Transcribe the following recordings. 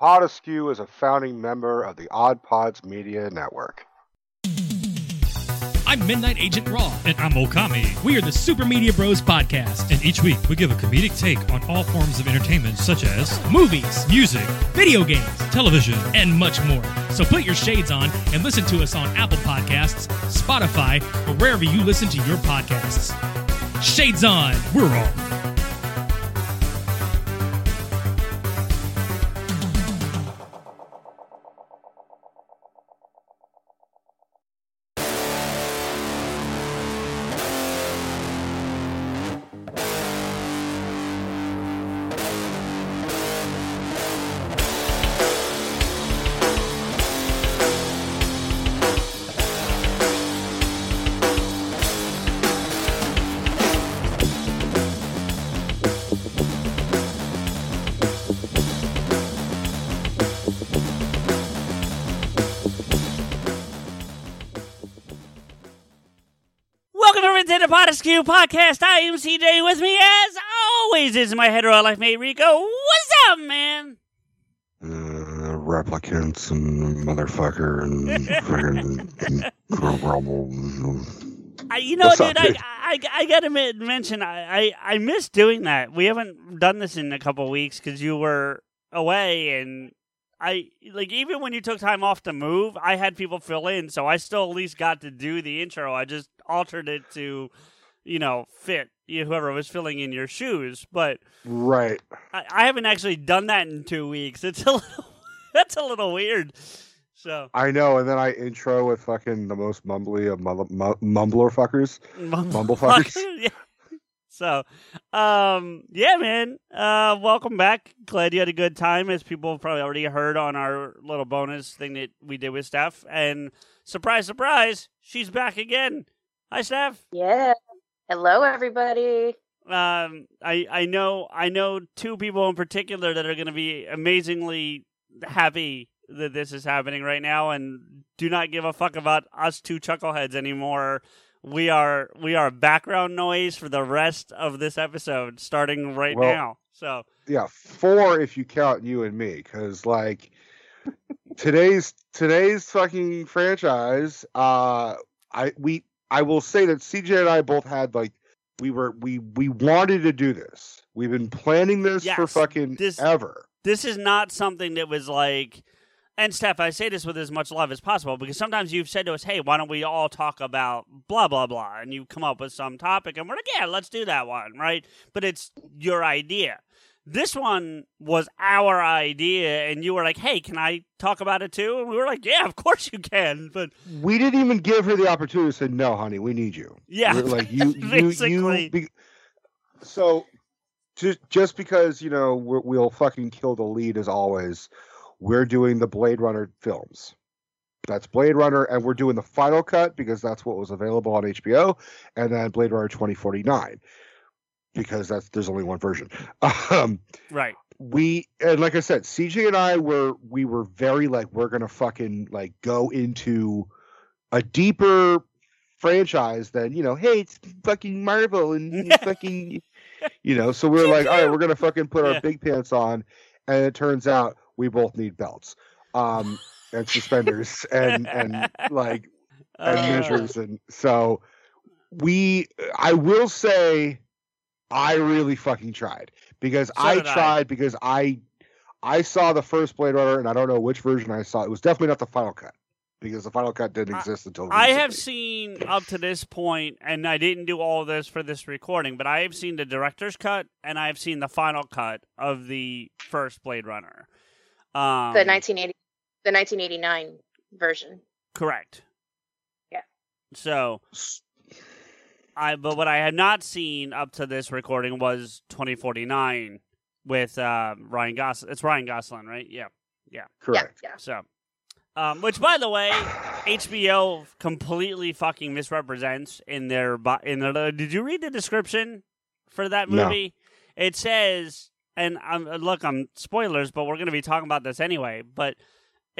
Pod Askew is a founding member of the Odd Pods Media Network. I'm Midnight Agent Raw. And I'm Okami. We are the Super Media Bros Podcast. And each week we give a comedic take on all forms of entertainment, such as movies, music, video games, television, and much more. So put your shades on and listen to us on Apple Podcasts, Spotify, or wherever you listen to your podcasts. Shades on. We're on. Everyone to the Potaskew Podcast. I am CJ. With me, as always, is my hetero life mate Rico. What's up, man? Uh, replicants and motherfucker and fucking grumble. I, you know, What's dude, up, I, dude? I, I gotta mi- mention, I, I, I miss doing that. We haven't done this in a couple weeks because you were away, and I like even when you took time off to move, I had people fill in, so I still at least got to do the intro. I just altered it to, you know, fit whoever was filling in your shoes, but. Right. I, I haven't actually done that in two weeks. It's a little, that's a little weird. So I know, and then I intro with fucking the most mumbly of mum- mumbler fuckers. Mumblefuckers. yeah. So, um, yeah, man. Uh, welcome back. Glad you had a good time, as people have probably already heard on our little bonus thing that we did with Steph. And surprise, surprise, she's back again. Hi, Steph. Yeah. Hello, everybody. um, I I know I know two people in particular that are going to be amazingly happy that this is happening right now, and do not give a fuck about us two chuckleheads anymore. We are we are background noise for the rest of this episode, starting right Well- now. So Yeah, four if you count you and me, because like today's today's fucking franchise. Uh, I we I will say that CJ and I both had like we were we we wanted to do this. We've been planning this for fucking this- ever. this is not something that was like and Steph, I say this with as much love as possible because sometimes you've said to us, "Hey, why don't we all talk about blah blah blah?" and you come up with some topic, and we're like, "Yeah, let's do that one," right? But it's your idea. This one was our idea, and you were like, "Hey, can I talk about it too?" And we were like, "Yeah, of course you can." But We didn't even give her the opportunity to say no, honey. We need you. yeah, We're like you, you, basically, you. Be, so, just just because you know we're, we'll fucking kill the lead as always, we're doing the Blade Runner films. That's Blade Runner, and we're doing the final cut because that's what was available on HBO, and then Blade Runner twenty forty nine because that's there's only one version. Um, right. we and like I said, CJ and I were we were very like we're gonna fucking like go into a deeper franchise than you know, hey, it's fucking Marvel and fucking you know. So we are like, all right, we're gonna fucking put our Yeah. big pants on, and it turns out we both need belts, um, and suspenders and and like and Uh, measures and so we i will say i really fucking tried because So i did I. tried because i i saw the first blade runner and i don't know which version i saw it was definitely not the final cut because the final cut didn't I- exist until I have seen up to this point, and I didn't do all of this for this recording, but I have seen the director's cut and I have seen the final cut of the first Blade Runner. Um, The 1980, the 1989 version. correct. Yeah. So I, but what I had not seen up to this recording was 2049 with uh, Ryan Gosling. It's Ryan Gosling, right? Yeah. yeah, Correct. Yeah, yeah. So, um, which by the way, HBO completely fucking misrepresents in their in their. Did you read the description for that No. movie? It says, and um, look, I'm spoilers, but we're going to be talking about this anyway. But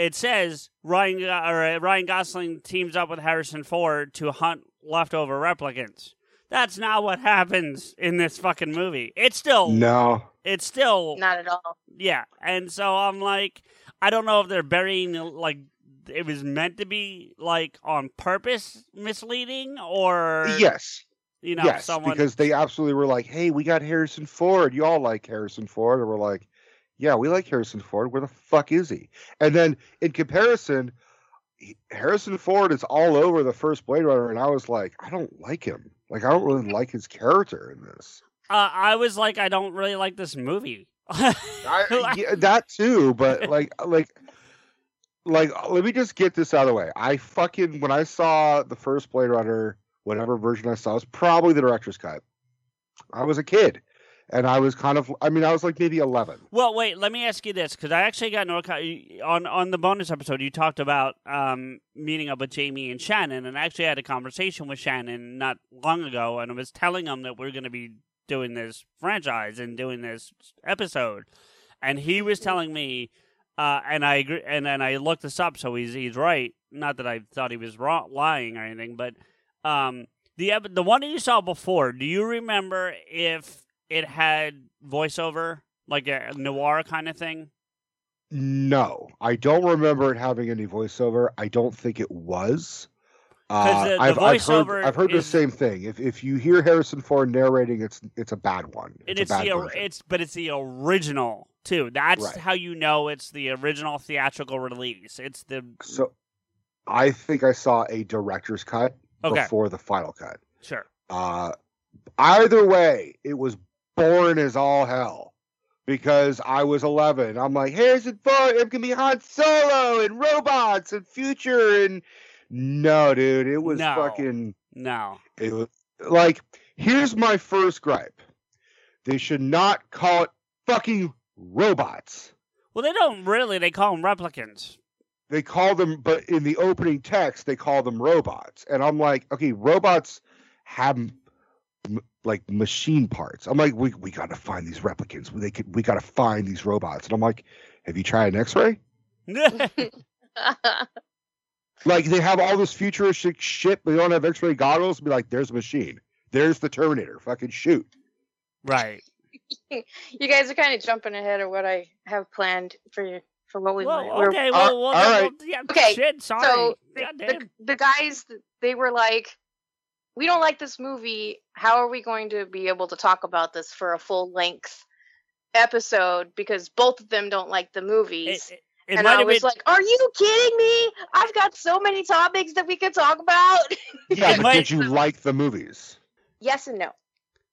it says Ryan or uh, Ryan Gosling teams up with Harrison Ford to hunt leftover replicants. That's not what happens in this fucking movie. It's still, No. it's still Not at all. yeah, and so I'm like, I don't know if they're burying like it was meant to be like on purpose misleading or Yes. you know yes. someone Because they absolutely were like, "Hey, we got Harrison Ford. You all like Harrison Ford," and we're like, "Yeah, we like Harrison Ford. Where the fuck is he?" And then in comparison, Harrison Ford is all over the first Blade Runner, and I was like, I don't like him. Like, I don't really like his character in this. uh, I was like, I don't really like this movie. I, yeah, that too, but like, like, like, let me just get this out of the way. I fucking when I saw the first Blade Runner, whatever version I saw, it was probably the director's cut. I was a kid, and I was kind of, I mean, I was like maybe eleven. Well, wait. Let me ask you this, because I actually got no on on the bonus episode. You talked about um, meeting up with Jamie and Shannon, and I actually had a conversation with Shannon not long ago, and I was telling him that we're going to be doing this franchise and doing this episode, and he was telling me, uh, and I agree, and then I looked this up, so he's he's right. Not that I thought he was wrong, lying or anything, but um, the the one that you saw before. Do you remember if it had voiceover, like a noir kind of thing? No, I don't remember it having any voiceover. I don't think it was. Uh, the- the I've, I've heard, I've heard the same thing. If if you hear Harrison Ford narrating, it's it's a bad one. It's, it's bad the version. it's but it's the original too. That's Right. how you know it's the original theatrical release. It's the So, I think I saw a director's cut Okay. before the final cut. sure. Uh, either way, it was boring as all hell because I was 11. I'm like, Harrison Ford, it can be Han Solo and robots and future and no, dude, it was No. fucking. No. It was like, here's my first gripe: they should not call it fucking robots. Well, they don't really. They call them replicants. They call them, but in the opening text, they call them robots, and I'm like, okay, robots have m- like machine parts. I'm like, we we gotta find these replicants. They could, we gotta find these robots, and I'm like, have you tried an X-ray? Like they have all this futuristic shit, but they don't have X-ray goggles. Be like, there's a machine. There's the Terminator. Fucking shoot. right. you guys are kind of jumping ahead of what I have planned for you for what we Well, want. we're- okay. Uh, Well, well, all then right. we'll- yeah, Okay, Shit. Sorry. So the, the, the guys, they were like, "We don't like this movie. How are we going to be able to talk about this for a full length episode? Because both of them don't like the movies." It, it, it and I was been. like, "Are you kidding me? I've got so many topics that we could talk about." Yeah, but might- did you like the movies? yes and no.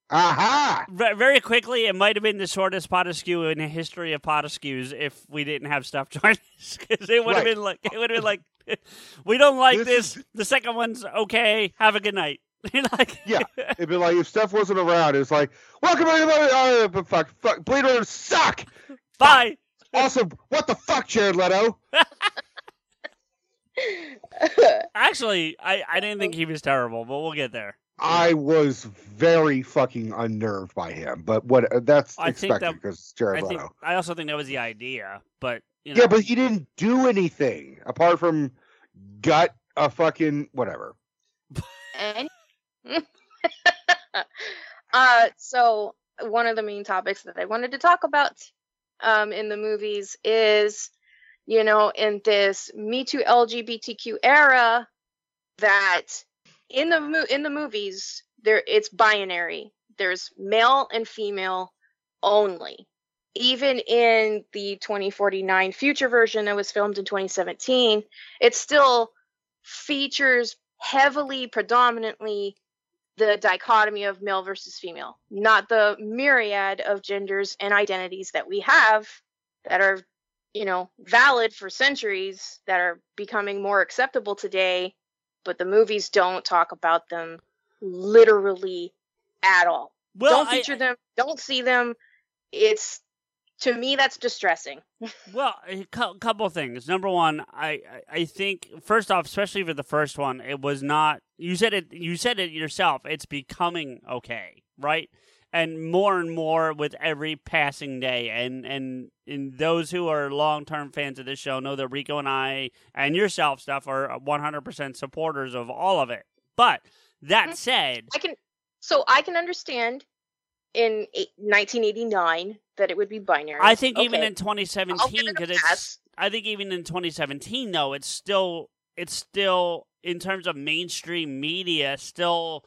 Aha! Ve- Very quickly, it might have been the shortest potaskew in the history of potaskews if we didn't have stuff join us. Because it would have Right. been like, it would have been like, we don't like This this. The second one's okay. Have a good night. like, Yeah. It'd be like if Steph wasn't around, it's like, welcome everybody. Oh, but fuck, fuck, Blade Runner suck. Bye. Awesome. what the fuck, Jared Leto? Actually, I, I didn't think he was terrible, but we'll get there. I was very fucking unnerved by him, but what? uh, That's I expected because it's Jared I think Leto. I also think that was the idea, but you know, Yeah, but he didn't do anything apart from gut a fucking whatever. And uh, so one of the main topics that I wanted to talk about um, in the movies is, you know, in this Me Too LGBTQ era, that in the mo- in the movies there it's binary. There's male and female only. Even in the 2049 future version that was filmed in 2017, it still features heavily, predominantly the dichotomy of male versus female, not the myriad of genders and identities that we have that are, you know, valid for centuries that are becoming more acceptable today, but the movies don't talk about them literally at all. well, don't I- feature them, don't see them. It's to me that's distressing. Well, a cou- couple things. Number one, I I- I think first off, especially for the first one, it was not. You said it. You said it yourself. It's becoming okay, right? And more and more with every passing day, and and and those who are long term fans of this show know that Rico and I and yourself stuff are one hundred percent supporters of all of it. But that Mhm. said, I can so I can understand in 1989 that it would be binary. I think even in 2017, give it because it's. I think even in 2017 though, it's still it's still in terms of mainstream media still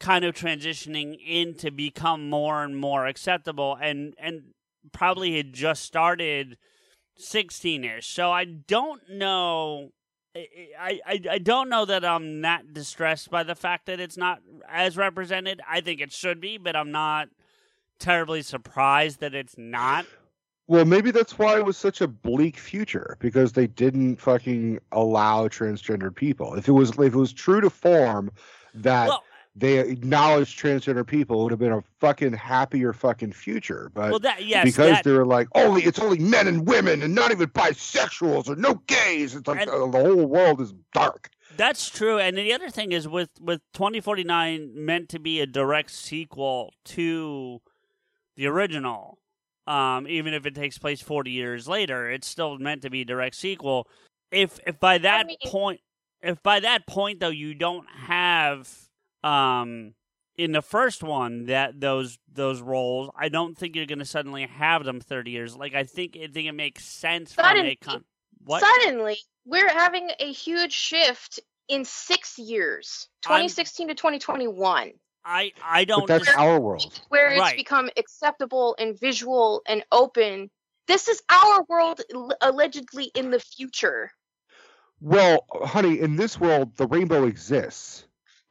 kind of transitioning in to become more and more acceptable and and probably had just started 16ish. So I don't know I, I, I don't know that I'm not distressed by the fact that it's not as represented. I think it should be, but I'm not terribly surprised that it's not. Well, maybe that's why it was such a bleak future because they didn't fucking allow transgender people. If it was if it was true to form that Well, they acknowledged transgender people, it would have been a fucking happier fucking future. But well, that yes, because that, they were like, only it's only men and women and not even bisexuals or no gays. It's like And- uh, the whole world is dark. That's true, and the other thing is with with twenty forty nine meant to be a direct sequel to the original. Um, even if it takes place forty years later, it's still meant to be a direct sequel. If if by that mean- point, if by that point though you don't have um in the first one that those those roles, I don't think you're going to suddenly have them thirty years. Like I think I think it makes sense Suddenly. con. What? Suddenly, we're having a huge shift in six years, I'm- 2016 to 2021, I I don't. that's dis- our world. where it's Right. become acceptable and visual and open. This is our world, allegedly in the future. Well, honey, in this world, the rainbow exists.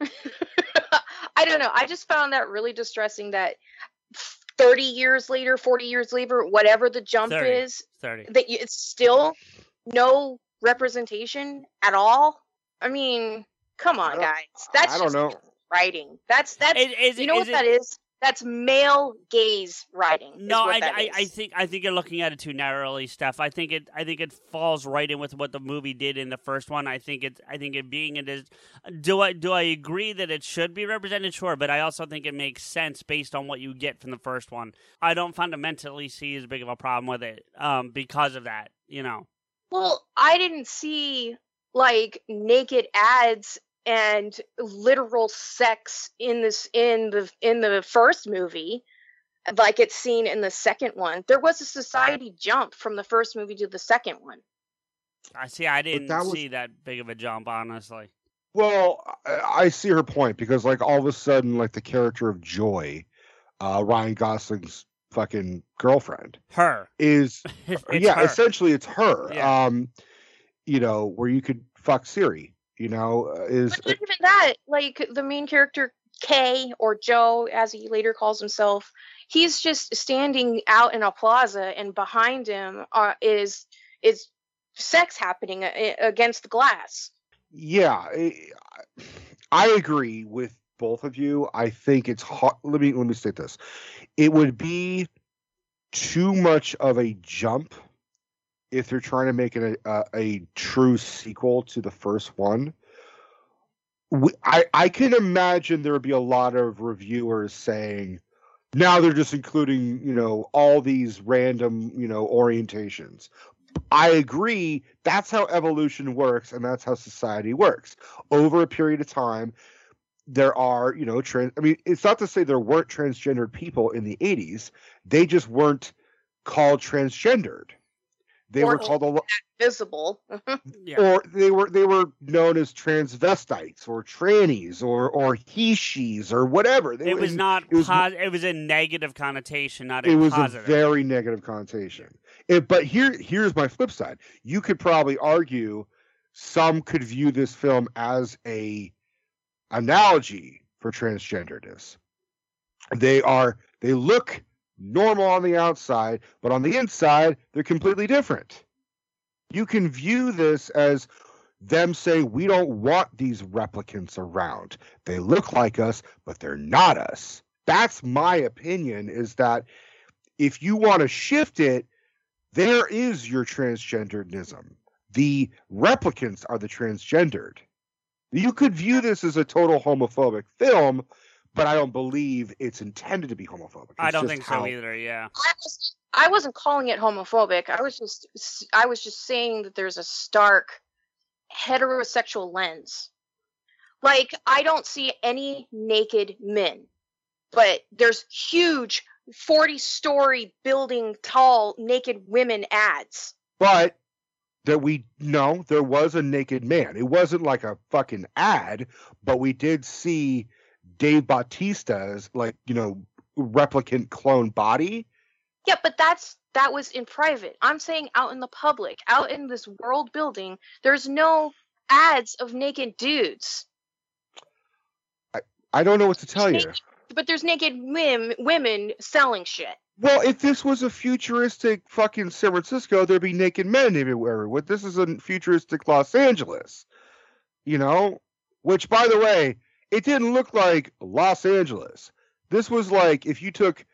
I don't know. I just found that really distressing that 30 years later, 40 years later, whatever the jump 30. is, thirty. that it's still no representation at all. I mean, come on, guys. That's I don't just know. Writing. That's that's Is- is- you know is what that is? That's male gaze writing. is No, I, I, I think I think you're looking at it too narrowly, Steph. I think it I think it falls right in with what the movie did in the first one. I think it I think it being it is. Do I do I agree that it should be represented? Sure, but I also think it makes sense based on what you get from the first one. I don't fundamentally see as big of a problem with it um, because of that. You know, Well, I didn't see like naked ads and literal sex in this in the in the first movie like it's seen in the second one. There was a society jump from the first movie to the second one. I see. I didn't that was- see that big of a jump, honestly. Well, I, I see her point because, like, all of a sudden, like the character of Joy, uh, Ryan Gosling's fucking girlfriend, Her, is yeah, her. essentially it's her. Yeah. Um, you know, where you could fuck Siri. You know, uh, is But not even that, like the main character K or Joe, as he later calls himself, he's just standing out in a plaza, and behind him uh, is is sex happening against the glass. yeah. I, I agree with both of you. I think it's hard. Let me let me state this. It would be too much of a jump if they're trying to make it a, a, a true sequel to the first one. We, I I can imagine there would be a lot of reviewers saying, now they're just including you know all these random you know orientations. I agree. That's how evolution works, and that's how society works. Over a period of time, there are, you know, trans. I mean, it's not to say there weren't transgendered people in the '80s. They just weren't called transgendered. They Or were called a, lo- Visible. Yeah. or they were they were known as transvestites or trannies or or he she's or whatever. They It were- was not. it was pos- it was a negative connotation, not a it was positive. a very negative connotation. It, but here, here's my flip side. You could probably argue some could view this film as a analogy for transgenderness. They are they look normal on the outside, but on the inside they're completely different. You can view this as them saying we don't want these replicants around. They look like us, but they're not us. That's my opinion is that if you want to shift it, there is your transgenderedism. The replicants are the transgendered. You could view this as a total homophobic film, but I don't believe it's intended to be homophobic. I don't think how- so either. Yeah. I was I wasn't calling it homophobic. I was just I was just saying that there's a stark heterosexual lens. Like I don't see any naked men, but there's huge 40 story building tall naked women ads. But that we know there was a naked man. It wasn't like a fucking ad, but we did see Dave Bautista's like, you know, replicant clone body. Yeah, but that's that was in private. I'm saying out in the public, out in this world building, there's no ads of naked dudes. I I don't know what to tell you. But there's naked women women selling shit. Well, if this was a futuristic fucking San Francisco, there'd be naked men everywhere. What this is a futuristic Los Angeles, you know. Which, by the way, it didn't look like Los Angeles. This was like if you took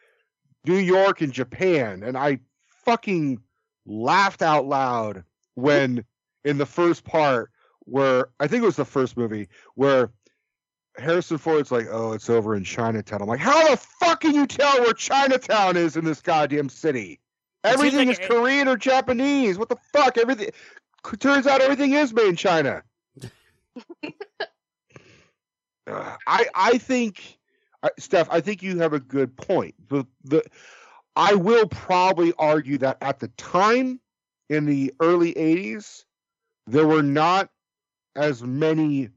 New York and Japan, and I fucking laughed out loud when in the first part where I think it was the first movie where Harrison Ford's like, "Oh, it's over in Chinatown." I'm like, "How the fuck can you tell where Chinatown is in this goddamn city? Everything like is it- Korean or Japanese. What the fuck? Everything turns out everything is made in China." Uh, I I think, uh, Steph, I think you have a good point. The the I will probably argue that at the time in the early '80s, there were not as many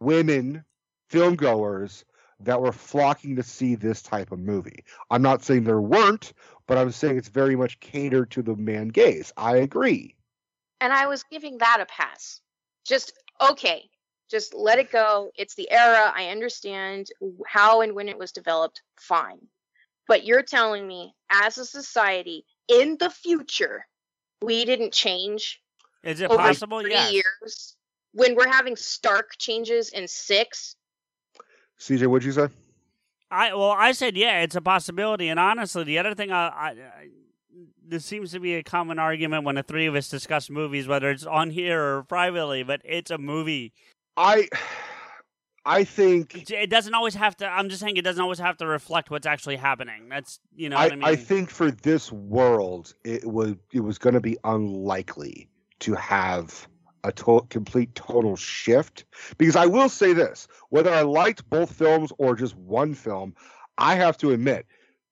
women film goers that were flocking to see this type of movie. I'm not saying there weren't, but I'm saying it's very much catered to the man gaze. I agree. And I was giving that a pass. Just okay. Just let it go. It's the era. I understand how and when it was developed. Fine. But you're telling me, as a society in the future, we didn't change Is it over possible? three Yes. years when we're having stark changes in six. CJ, what'd you say? I well, I said yeah, it's a possibility. And honestly, the other thing I, I, I this seems to be a common argument when the three of us discuss movies, whether it's on here or privately, but it's a movie. I I think It- doesn't always have to. I'm just saying it doesn't always have to reflect what's actually happening. That's you know I, what I mean. I think for this world, it was it was going to be unlikely to have a to- complete total shift. Because I will say this: whether I liked both films or just one film, I have to admit,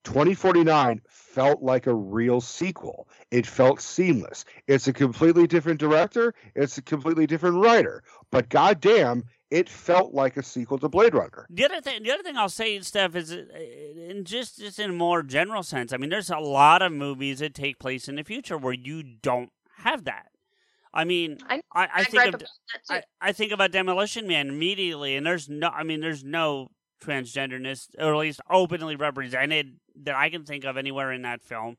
2049 felt like a real sequel. It felt seamless. It's a completely different director. It's a completely different writer. But goddamn, it felt like a sequel to Blade Runner. The other thing, the other thing I'll say, Steph, is uh, in just just in a more general sense. I mean, there's a lot of movies that take place in the future where you don't have that. I mean, I- I, I I think of about that I. I think about Demolition Man immediately, and there's no, I mean, there's no transgenderness, or at least openly represented that I can think of anywhere in that film.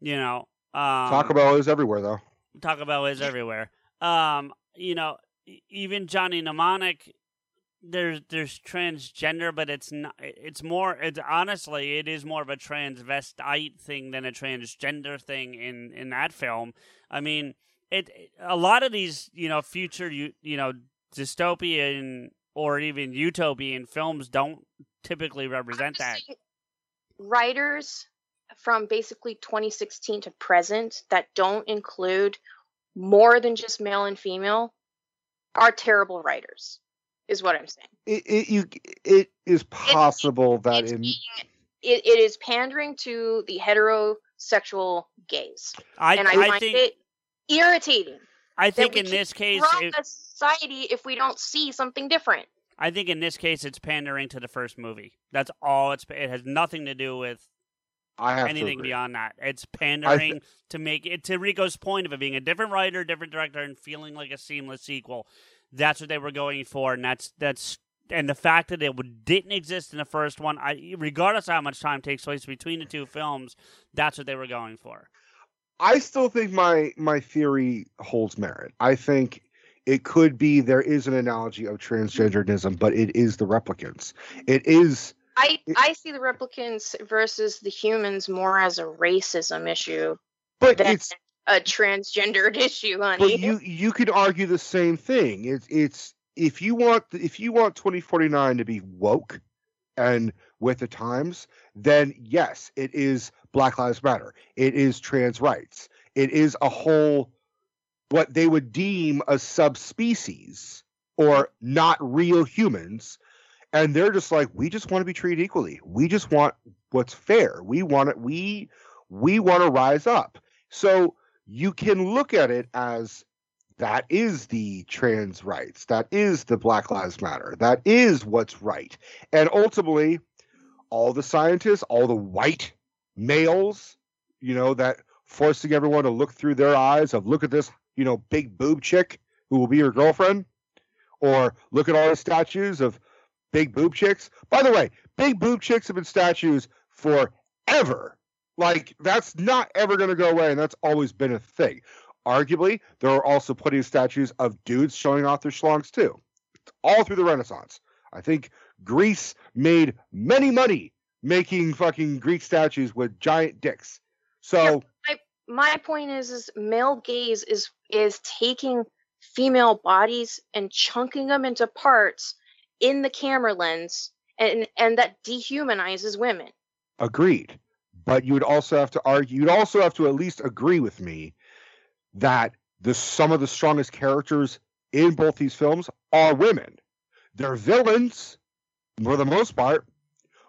You know, um, Taco Bell is everywhere, though. Taco Bell is everywhere. Um, you know, even Johnny Mnemonic, there's there's transgender, but it's not. It's more. It's honestly, it is more of a transvestite thing than a transgender thing in in that film. I mean, it. A lot of these, you know, future you you know dystopian or even utopian films don't typically represent that. Writers from basically 2016 to present that don't include more than just male and female are terrible writers, is what I'm saying. It, it you it is possible that it's in being- It, it is pandering to the heterosexual gaze, I and I, I find think it irritating. I think in this case. Wrong it- as society if we don't see something different. I think in this case, it's pandering to the first movie. That's all. It's it has nothing to do with I have anything beyond that. It's pandering to make it to Rico's point of it being a different writer, different director, and feeling like a seamless sequel. That's what they were going for, and that's that's and the fact that it would- didn't exist in the first one, I regardless of how much time takes place between the two films, that's what they were going for. I still think my my theory holds merit. I think it could be there is an analogy of transgenderism, but it is the replicants. It is I It- I see the replicants versus the humans more as a racism issue but than it's a transgendered issue, honey. but you you could argue the same thing. It's it's if you want if you want 2049 to be woke and with the times, then yes, it is Black Lives Matter. It is trans rights. It is a whole what they would deem a subspecies or not real humans. And they're just like, we just want to be treated equally. We just want what's fair. We want it, we we want to rise up. So you can look at it as that is the trans rights. That is the Black Lives Matter. That is what's right. And ultimately, all the scientists, all the white males, you know, that forcing everyone to look through their eyes of look at this, you know, big boob chick who will be your girlfriend, or look at all the statues of big boob chicks. By the way, big boob chicks have been statues forever. Like that's not ever going to go away, and that's always been a thing. Arguably, there are also plenty of statues of dudes showing off their schlongs too, all through the Renaissance. I think Greece made many money making fucking Greek statues with giant dicks. So my point is is male gaze is is taking female bodies and chunking them into parts in the camera lens and and that dehumanizes women agreed, but you would also have to argue. You'd also have to at least agree with me that the some of the strongest characters in both these films are women. They're villains for the most part,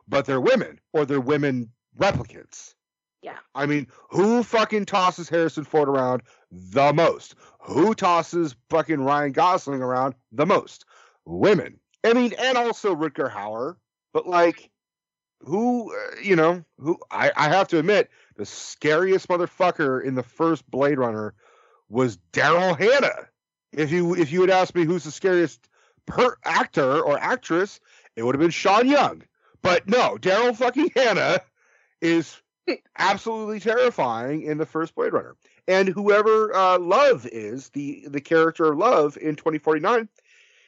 but they're women or they're women replicants. Yeah. I mean, who fucking tosses Harrison Ford around the most? Who tosses fucking Ryan Gosling around the most? Women. I mean, and also Rutger Hauer, but like, who, uh, you know, who, I, I have to admit, the scariest motherfucker in the first Blade Runner was Daryl Hannah. If you if you had asked me who's the scariest per actor or actress, it would have been Sean Young. But no, Daryl fucking Hannah is absolutely terrifying in the first Blade Runner. And whoever uh, Love is, the the character Love in 2049,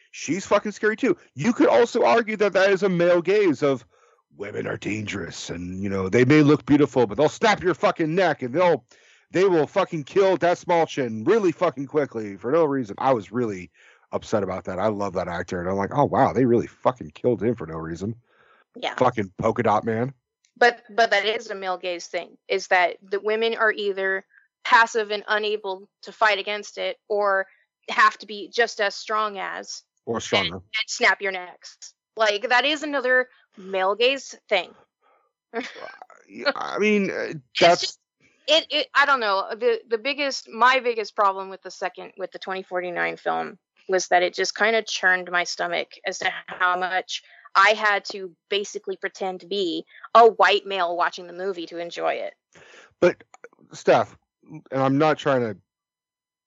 she's fucking scary too. You could also argue that that is a male gaze of women are dangerous and you know they may look beautiful, but they'll snap your fucking neck and they'll they will fucking kill Dastmalchian really fucking quickly for no reason. I was really upset about that. I love that actor, and I'm like, oh wow, they really fucking killed him for no reason. Yeah Fucking polka dot man. but but that is a male gaze thing is that the women are either passive and unable to fight against it or have to be just as strong as Or stronger. and snap your necks like that is another male gaze thing I mean, uh, that's just- it, it i don't know the the biggest my biggest problem with the second with the 2049 film was that it just kind of churned my stomach as to how much i had to basically pretend to be a white male watching the movie to enjoy it. But Steph, and I'm not trying to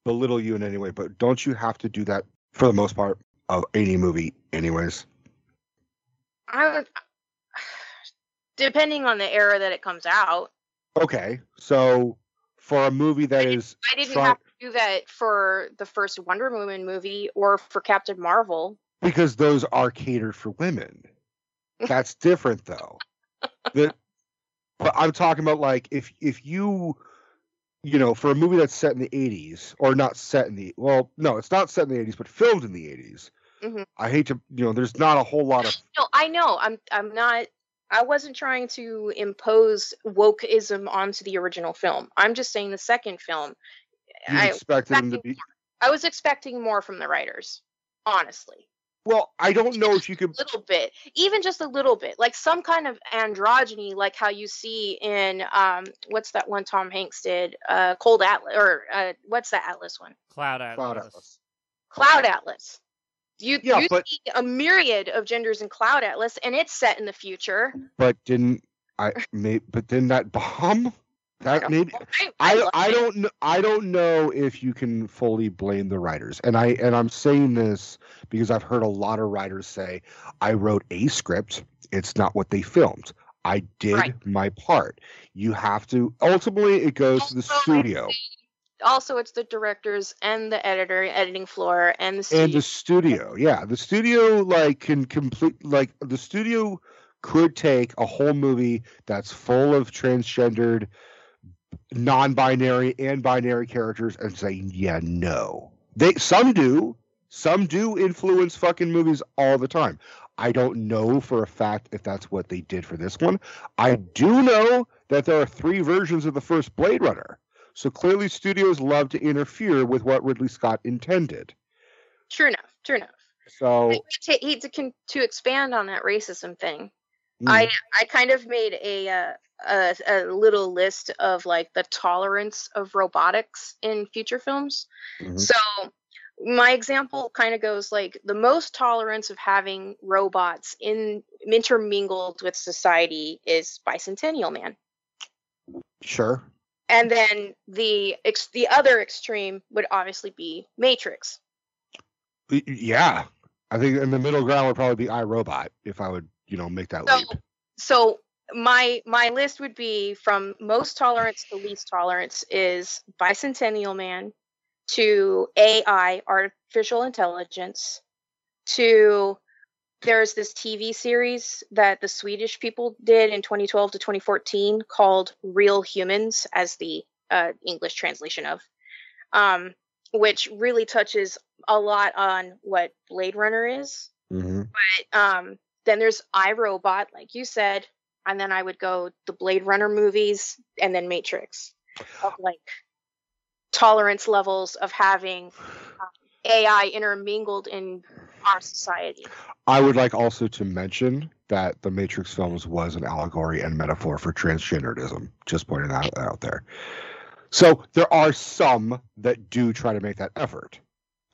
belittle you in any way, but don't you have to do that for the most part of any movie, anyways? i would depending on the era that it comes out. Okay, so for a movie that I is i didn't try- have to do that for the first wonder woman movie or for captain marvel because those are catered for women. That's different though. The, but I'm talking about like if if you you know for a movie that's set in the 80s or not set in the well no it's not set in the 80s but filmed in the 80s. Mhm. I hate to you know there's not a whole lot of No, I know. I'm I'm not I wasn't trying to impose wokeism onto the original film. I'm just saying the second film you I expected them to be I was expecting more from the writers, honestly. Well I don't know if you could A little bit. Even just a little bit. Like some kind of androgyny like how you see in um what's that one Tom Hanks did? Uh Cold Atlas or uh what's that Atlas one? Cloud Atlas. Cloud Atlas. Cloud Atlas. You, Yeah, you but- see a myriad of genders in Cloud Atlas, and it's set in the future. but didn't I may but didn't that bomb? That maybe I, I love I it. don't I don't know if you can fully blame the writers. And I and I'm saying this because I've heard a lot of writers say I wrote a script, it's not what they filmed. I did Right. my part. You have to ultimately it goes to the studio also it's the directors and the editor editing floor and the and the studio. Yeah, the studio like can complete like the studio could take a whole movie that's full of transgendered, non-binary and binary characters and say, yeah, no. They some do. Some do influence fucking movies all the time. I don't know for a fact if that's what they did for this one. I do know that there are three versions of the first Blade Runner. So clearly studios love to interfere with what Ridley Scott intended. True enough. True enough. So to, he, to, to expand on that racism thing, mm, I I kind of made a, uh, a a little list of like the tolerance of robotics in future films. mhm. So my example kind of goes like the most tolerance of having robots in intermingled with society is Bicentennial Man. sure. And then the ex- the other extreme would obviously be Matrix. Yeah. I think in the middle ground would probably be iRobot if I would, you know, make that So leap. so my my list would be from most tolerance to least tolerance is Bicentennial Man to AI artificial intelligence to there's this TV series that the Swedish people did in 2012 to 2014 called Real Humans as the uh, English translation of um, which really touches a lot on what Blade Runner is. Hmm but um then there's iRobot, like you said, and then I would go the Blade Runner movies and then Matrix of like tolerance levels of having um, AI intermingled in our society. I would like also to mention that the Matrix films was an allegory and metaphor for transgenderism. Just pointing that out there. So there are some that do try to make that effort.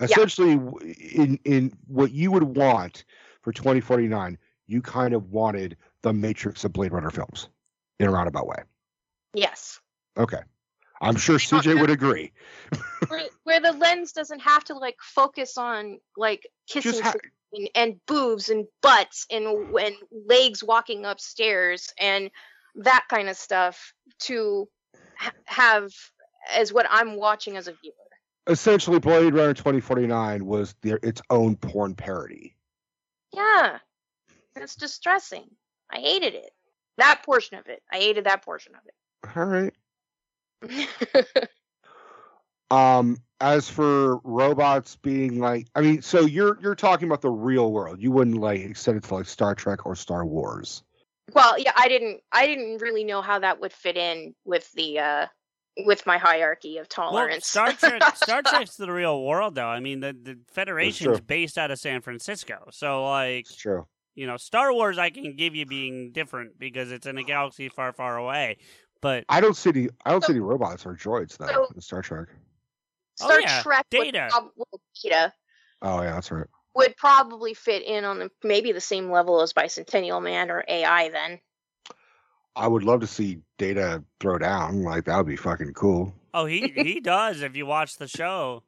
Essentially, w- in in what you would want for 2049, you kind of wanted the Matrix of Blade Runner films in a roundabout way. Yes. Okay, I'm sure CJ would agree. Where, where the lens doesn't have to like focus on like kissing ha- and, and boobs and butts and and legs walking upstairs and that kind of stuff to ha- have as what I'm watching as a viewer. essentially, Blade Runner 2049 was their its own porn parody. Yeah. It's distressing. I hated it. That portion of it. I hated that portion of it. All right. um as for robots being like i mean so you're you're talking about the real world you wouldn't like extend it to like star trek or star wars well, yeah, I didn't I didn't really know how that would fit in with the uh with my hierarchy of Well, tolerance. Star Trek, Star Trek's the real world, though. I mean, the the Federation's true. based out of San Francisco, so like, it's true you know, Star Wars, I can give you being different because it's in a galaxy far, far away. But i don't see any i don't see any robots or droids though So- in star trek Oh, Star yeah, Trek would Data. prob- well, Data oh yeah that's right would probably fit in on the, maybe the same level as Bicentennial Man or AI then. i would love to see data throw down like that would be fucking cool oh, he he does if you watch the show.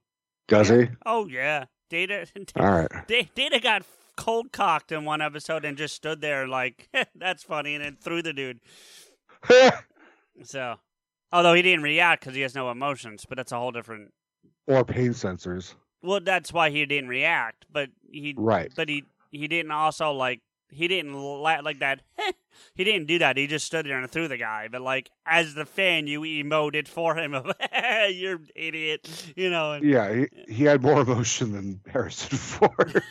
does he Oh yeah, Data all right Data got cold cocked in one episode and just stood there like that's funny, and then threw the dude. So, although he didn't react because he has no emotions, but that's a whole different. or pain sensors Well, that's why he didn't react, but he right but he he didn't also like he didn't la- like that. he didn't do that. He just stood there and threw the guy. But like as the fan, you emoted for him of "You're an idiot," you know. And, yeah he, he had more emotion than harrison ford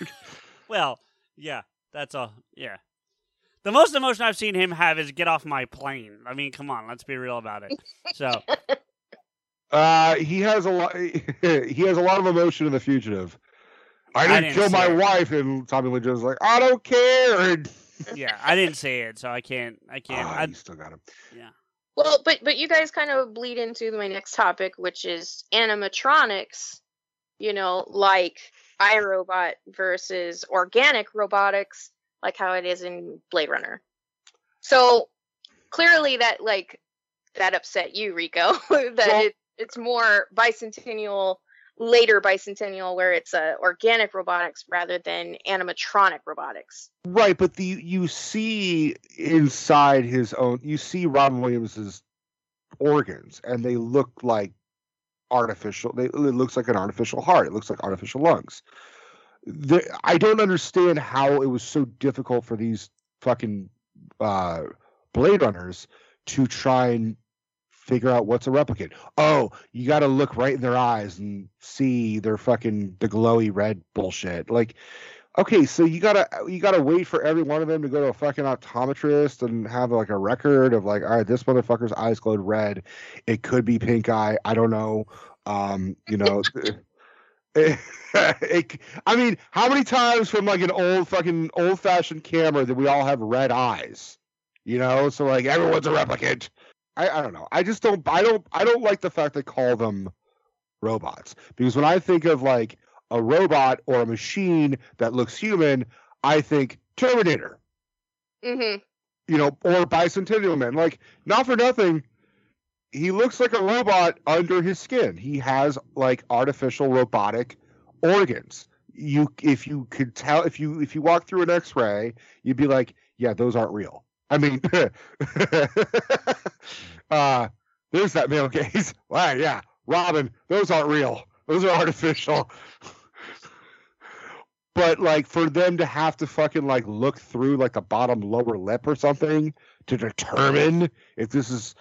Well, yeah, that's all. Yeah, the most emotion I've seen him have is "Get off my plane." I mean, come on, let's be real about it. So Uh, he has a lot. He has a lot of emotion in the fugitive. I I didn't, didn't kill my it. wife, and Tommy Lee Jones is like, I don't care. Yeah, I didn't say it, so I can't. I can't. Ah, I, you still got him. Yeah. Well, but but you guys kind of bleed into my next topic, which is animatronics. You know, like iRobot versus organic robotics, like how it is in Blade Runner. So clearly, that like that upset you, Rico. that Well- it, it's more bicentennial, later bicentennial, where it's uh, organic robotics rather than animatronic robotics. Right, but the you see inside his own. You see Robin Williams's organs, and they look like artificial. They, it looks like an artificial heart. It looks like artificial lungs. The, I don't understand how it was so difficult for these fucking uh, Blade Runners to try and figure out what's a replicant. Oh, you got to look right in their eyes and see their fucking the glowy red bullshit. Like, okay, so you gotta you gotta wait for every one of them to go to a fucking optometrist and have like a record of like, all right, this motherfucker's eyes glowed red. It could be pink eye. I don't know. Um, you know. it, I mean, how many times from like an old fucking old fashioned camera that we all have red eyes? You know, so like everyone's a replicant. I, I don't know. I just don't I don't I don't like the fact they call them robots. Because when I think of like a robot or a machine that looks human, I think Terminator. Mm-hmm. You know, or Bicentennial Man. Like, not for nothing, he looks like a robot under his skin. He has like artificial robotic organs. You if you could tell if you if you walk through an x-ray, you'd be like, yeah, those aren't real. I mean uh there's that male gaze. Wow, yeah. Robin, those aren't real. Those are artificial. but like for them to have to fucking like look through like the bottom lower lip or something to determine if this is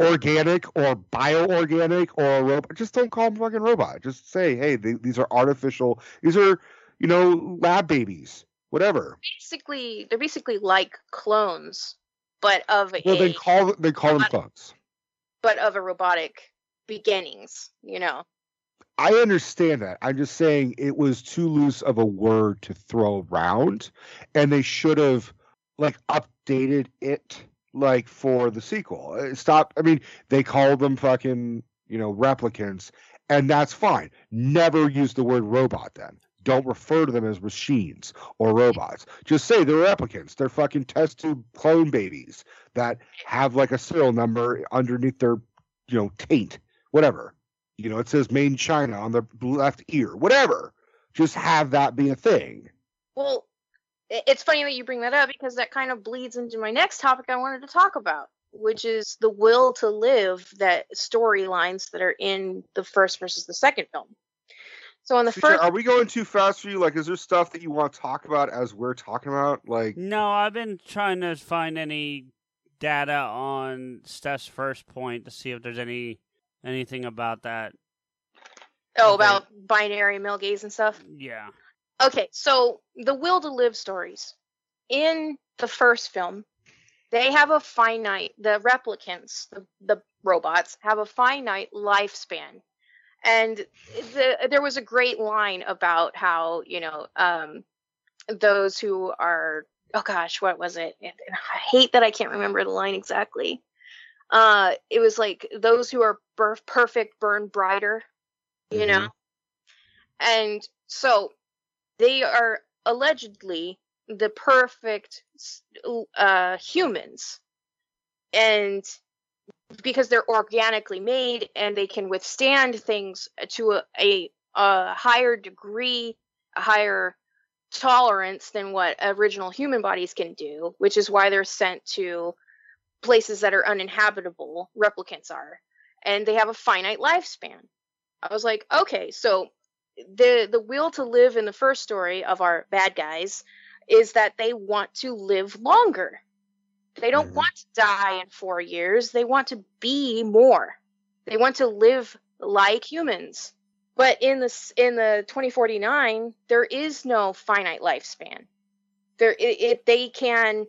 organic or bioorganic or a robot. Just don't call them fucking robot. Just say, hey, they, these are artificial. These are, you know, lab babies. Whatever. Basically, they're basically like clones, but of Well, a they call they call them clones. but of a robotic beginnings. You know. I understand that. I'm just saying it was too loose of a word to throw around, and they should have like updated it like for the sequel. Uh, Stop. I mean, they called them fucking you know replicants, and that's fine. Never use the word robot then. Don't refer to them as machines or robots. Just say they're replicants. They're fucking test tube clone babies that have like a serial number underneath their, you know, taint. Whatever. You know, it says made in China on the left ear. Whatever. Just have that be a thing. Well, it's funny that you bring that up because that kind of bleeds into my next topic I wanted to talk about, which is the will to live that storylines that are in the first versus the second film. So on the Future, first, are we going too fast for you? Like, is there stuff that you want to talk about as we're talking about? Like, No, I've been trying to find any data on Steph's first point to see if there's any anything about that. oh, about binary male gaze and stuff. Yeah. Okay, so the will to live stories in the first film, they have a finite. The replicants, the, the robots, have a finite lifespan, and the, there was a great line about how you know um, those who are oh gosh, what was it? And I hate that I can't remember the line exactly. Uh, it was like those who are per- perfect burn brighter, you know, and so they are allegedly the perfect uh, humans. And because they're organically made and they can withstand things to a, a, a higher degree a higher tolerance than what original human bodies can do which is why they're sent to places that are uninhabitable replicants are and they have a finite lifespan i was like okay so the the will to live in the first story of our bad guys is that they want to live longer. They don't Mhm. want to die in 4 years. They want to be more. They want to live like humans. But in this in the 2049 there is no finite lifespan. There it, it they can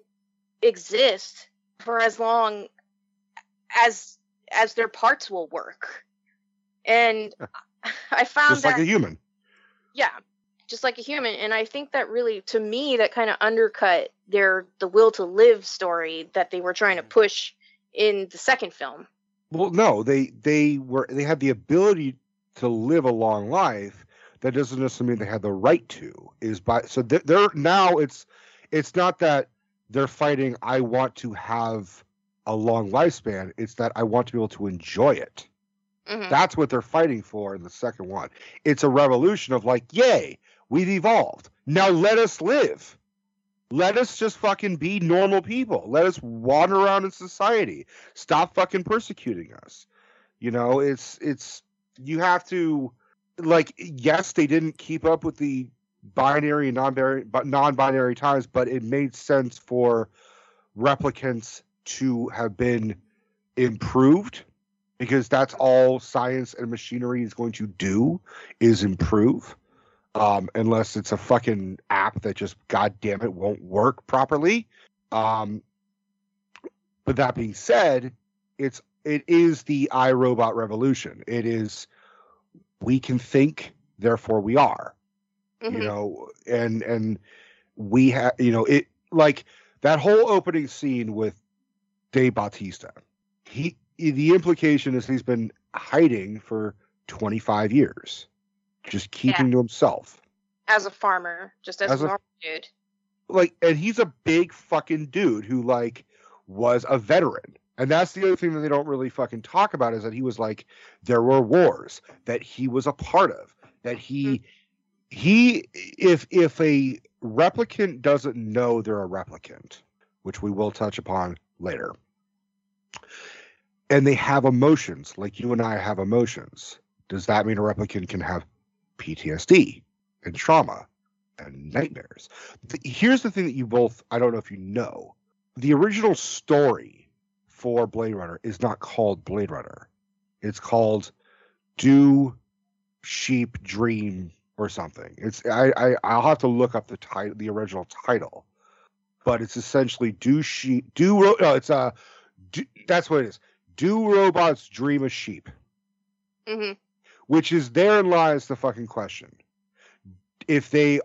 exist for as long as as their parts will work. And I found just that like a human. yeah just like a human and i think that really to me that kind of undercut their the will to live story that they were trying to mm-hmm. push in the second film Well, no, they they were they had the ability to live a long life. That doesn't necessarily mean they had the right to. Is by so they're, they're now it's it's not that they're fighting. I want to have a long lifespan. It's that I want to be able to enjoy it. Mhm. That's what they're fighting for in the second one. It's a revolution of like, yay, we've evolved. Now let us live. Let us just fucking be normal people. Let us wander around in society. Stop fucking persecuting us. You know, it's it's you have to like yes, they didn't keep up with the binary and non-binary non-binary times, but it made sense for replicants to have been improved because that's all science and machinery is going to do is improve um, unless it's a fucking app that just goddamn it won't work properly. Um, but that being said it's it is the iRobot revolution. It is we can think therefore we are Mhm. you know and and we have you know it like that whole opening scene with Dave Bautista he the implication is he's been hiding for 25 years just keeping to himself as a farmer, just as, As a normal dude. like and he's a big fucking dude who like was a veteran and that's the other thing that they don't really fucking talk about is that he was like there were wars that he was a part of that he he if if a replicant doesn't know they're a replicant which we will touch upon later and they have emotions like you and I have emotions does that mean a replicant can have PTSD and trauma and nightmares here's the thing that you both I don't know if you know. The original story for Blade Runner is not called Blade Runner. It's called Do Sheep Dream or something. It's I, I I'll have to look up the title the original title. But it's essentially Do Sheep Do Ro- no, it's uh do, that's what it is. Do robots dream of sheep? hmm which is therein lies the fucking question. If they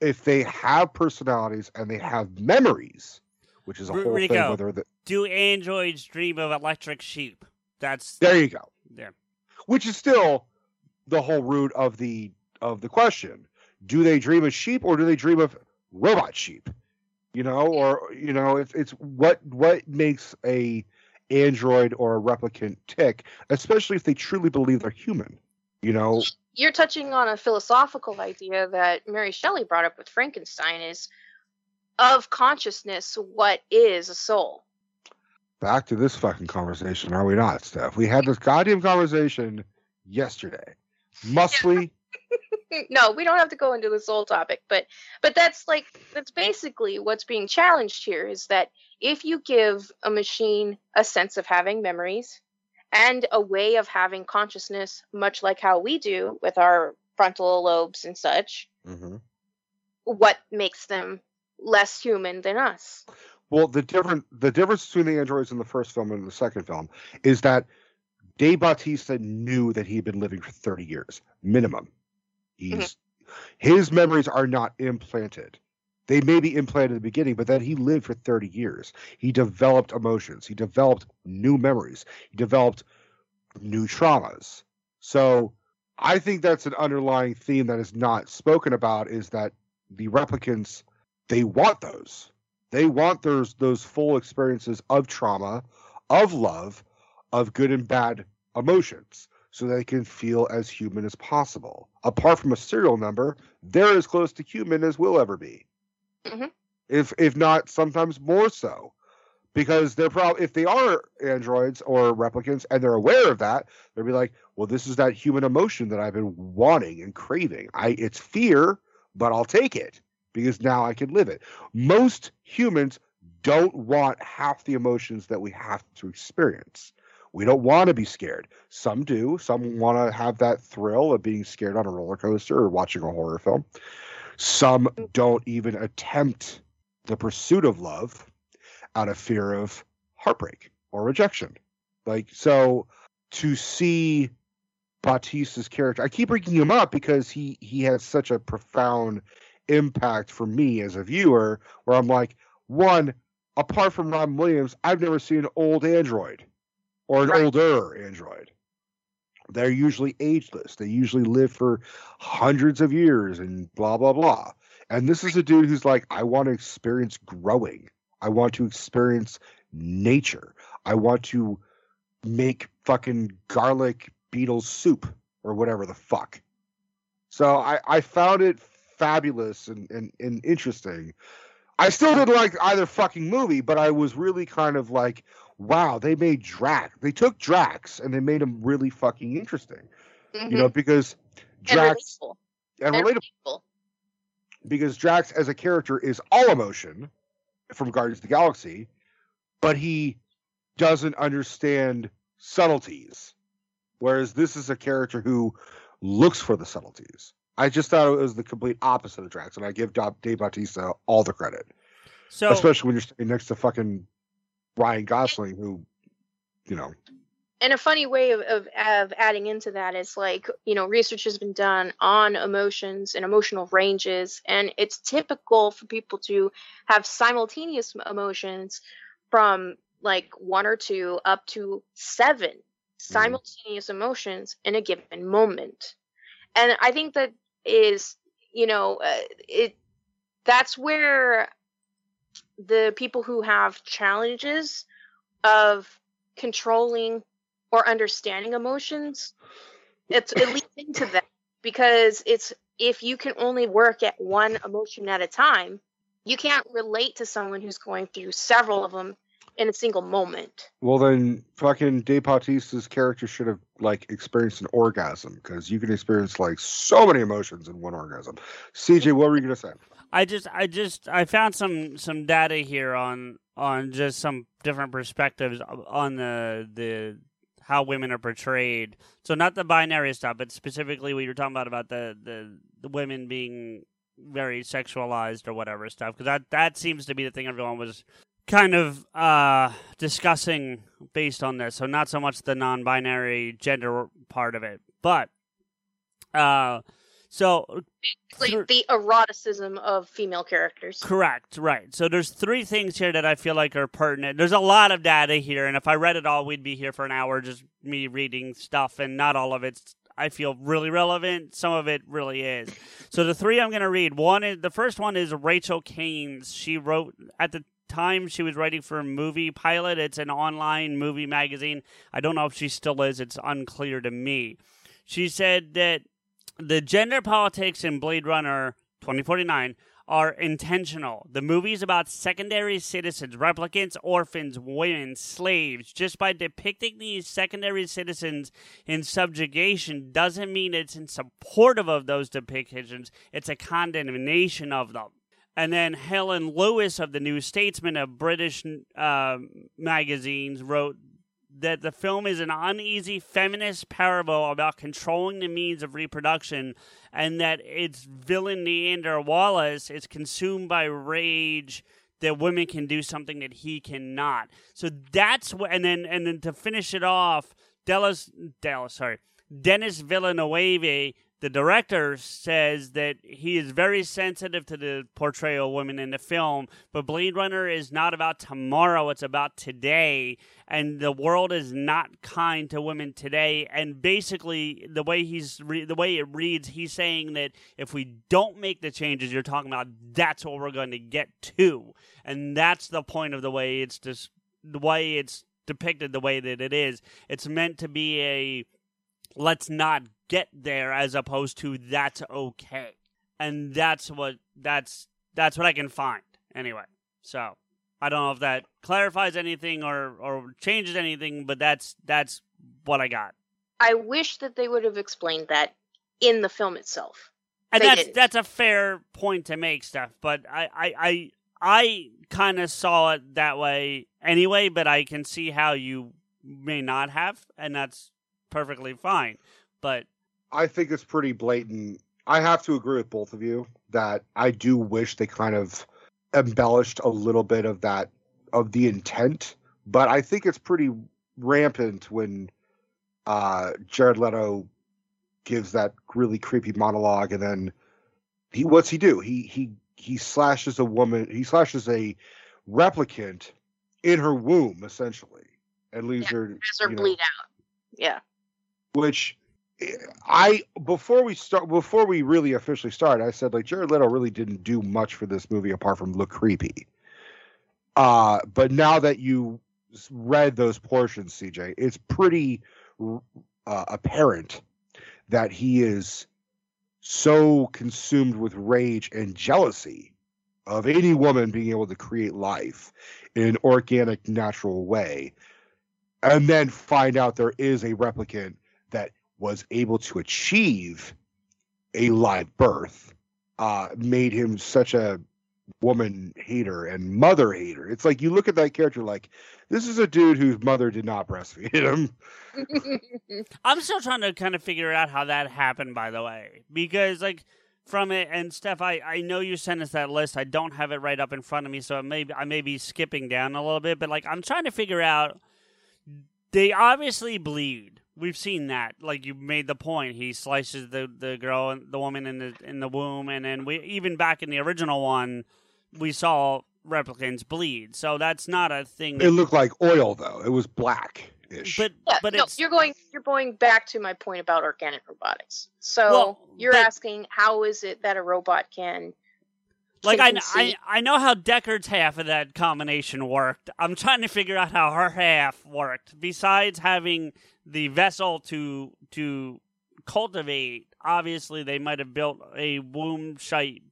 if they have personalities and they have memories, which is a R- whole thing, Rico. whether the, Do androids dream of electric sheep? That's there you go. there. Which is still the whole root of the of the question. Do they dream of sheep or do they dream of robot sheep? You know, or you know, if it's what what makes a android or a replicant tick, especially if they truly believe they're human. You know, You're touching on a philosophical idea that Mary Shelley brought up with Frankenstein is of consciousness, what is a soul? back to this fucking conversation, are we not, Steph? We had this goddamn conversation yesterday. Must we? no, we don't have to go into this whole topic, but but that's like that's basically what's being challenged here is that if you give a machine a sense of having memories and a way of having consciousness, much like how we do with our frontal lobes and such, Mm-hmm. what makes them less human than us? Well, the different the difference between the androids in the first film and the second film is that Dave Bautista knew that he had been living for 30 years minimum. Mm-hmm. He's his memories are not implanted. They may be implanted at the beginning, but then he lived for 30 years. He developed emotions. He developed new memories. He developed new traumas. So I think that's an underlying theme that is not spoken about is that the replicants they want those. They want those those full experiences of trauma, of love, of good and bad emotions so they can feel as human as possible. Apart from a serial number, they're as close to human as we'll ever be. Mhm. If if not sometimes more so. Because they're probably if they are androids or replicants and they're aware of that, they'll be like, well, this is that human emotion that I've been wanting and craving. I it's fear, but I'll take it because now I can live it. Most humans don't want half the emotions that we have to experience. We don't want to be scared. Some do. Some want to have that thrill of being scared on a roller coaster or watching a horror film. Some don't even attempt the pursuit of love out of fear of heartbreak or rejection. Like, so to see Bautista's character, I keep bringing him up because he he has such a profound impact for me as a viewer where I'm like, one, apart from Robin Williams, I've never seen an old android or an Right. older android. They're usually ageless. They usually live for hundreds of years and blah blah blah. And this is a dude who's like, I want to experience growing. I want to experience nature. I want to make fucking garlic beetle soup or whatever the fuck. So I, I found it fabulous and, and, and interesting. I still didn't like either fucking movie, but I was really kind of like, wow, they made Drax. They took Drax and they made him really fucking interesting. Mhm. You know, because and Drax relatable. and And relatable relatable. because Drax as a character is all emotion from Guardians of the Galaxy, but he doesn't understand subtleties. Whereas this is a character who looks for the subtleties. I just thought it was the complete opposite of Drax, and I give Dave Bautista all the credit, So especially when you're sitting next to fucking Ryan Gosling, who, you know, and a funny way of, of, of adding into that is like you know research has been done on emotions and emotional ranges and it's typical for people to have simultaneous emotions from like one or two up to seven simultaneous emotions in a given moment. And i think that is you know uh, it that's where the people who have challenges of controlling or understanding emotions it's it leads into that because it's if you can only work at one emotion at a time you can't relate to someone who's going through several of them in a single moment well then fucking Dave Bautista's character should have like experienced an orgasm because you can experience like so many emotions in one orgasm. CJ, what were you gonna say? I just I just I found some some data here on on just some different perspectives on the the how women are portrayed. So not the binary stuff, but specifically what you're talking about about the the, the women being very sexualized or whatever stuff because that that seems to be the thing everyone was kind of uh discussing based on this. So not so much the non-binary gender part of it, but uh so like Sure. the eroticism of female characters Correct, right. So there's three things here that I feel like are pertinent. There's a lot of data here, and if I read it all, we'd be here for an hour just me reading stuff, and not all of it's I feel really relevant. Some of it really is. So the three I'm going to read. One is the first one is Rachel Keynes. She wrote at the time she was writing for Movie Pilot. It's an online movie magazine. I don't know if she still is. It's unclear to me. She said that the gender politics in Blade Runner 2049 are intentional. The movie is about secondary citizens, replicants, orphans, women, slaves. Just by depicting these secondary citizens in subjugation doesn't mean it's in supportive of those depictions, it's a condemnation of them. And then Helen Lewis of the New Statesman of British uh, magazines wrote that the film is an uneasy feminist parable about controlling the means of reproduction, and that its villain Niander Wallace is consumed by rage that women can do something that he cannot. So that's what, and then and then to finish it off, Dallas, Dallas, sorry, Denis Villeneuve, the director, says that he is very sensitive to the portrayal of women in the film, but Blade Runner is not about tomorrow; it's about today, and the world is not kind to women today. And basically, the way he's re- the way it reads, he's saying that if we don't make the changes you're talking about, that's what we're going to get to, and that's the point of the way it's just the way it's depicted the way that it is. It's meant to be a let's not get there as opposed to that's okay. And that's what that's that's what I can find anyway. So, I don't know if that clarifies anything or or changes anything, but that's that's what I got. i wish that they would have explained that in the film itself And They that's didn't. that's a fair point to make, Steph. But I I I, I kind of saw it that way anyway. But I can see how you may not have, and that's perfectly fine. But I think it's pretty blatant. I have to agree with both of you that I do wish they kind of embellished a little bit of that of the intent, but I think it's pretty rampant when uh Jared Leto gives that really creepy monologue and then he what's he do? He he he slashes a woman, he slashes a replicant in her womb essentially and leaves Yeah, her as her you know, bleed out yeah which eh, I before we start before we really officially start, I said like Jared Leto really didn't do much for this movie apart from look creepy. Uh, but now that you read those portions, CJ, it's pretty uh, apparent that he is so consumed with rage and jealousy of any woman being able to create life in an organic, natural way, and then find out there is a replicant that was able to achieve a live birth uh, made him such a woman hater and mother hater. It's like you look at that character like this is a dude whose mother did not breastfeed him. I'm still trying to kind of figure out how that happened, by the way, because like from it and Steph, I, I know you sent us that list. I don't have it right up in front of me, so I may I may be skipping down a little bit, but like I'm trying to figure out. They obviously bleed. We've seen that. Like you made the point, he slices the the girl, and the woman in the in the womb, and then we even back in the original one, we saw replicants bleed. So that's not a thing. It looked like oil though. It was black ish. but Yeah, but no, it's you're going you're going back to my point about organic robotics. So Well, you're but- asking how is it that a robot can Like can I, I. I know how Deckard's half of that combination worked. I'm trying to figure out how her half worked. Besides having the vessel to to cultivate, obviously they might have built a womb shite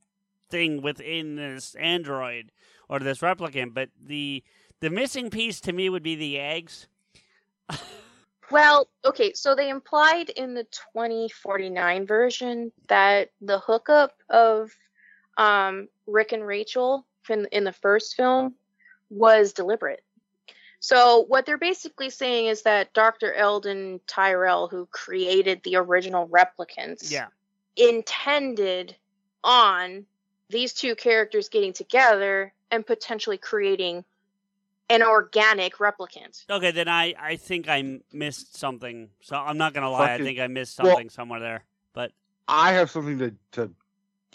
thing within this android or this replicant. But the the missing piece to me would be the eggs. Well, okay, so they implied in the 2049 version that the hookup of um, Rick and Rachel in, in the first film was deliberate. So what they're basically saying is that Dr. Eldon Tyrell, who created the original replicants, Yeah. intended on these two characters getting together and potentially creating an organic replicant. Okay, then I, I think I missed something. So I'm not gonna lie. I think I missed well- something somewhere there. But I have something to to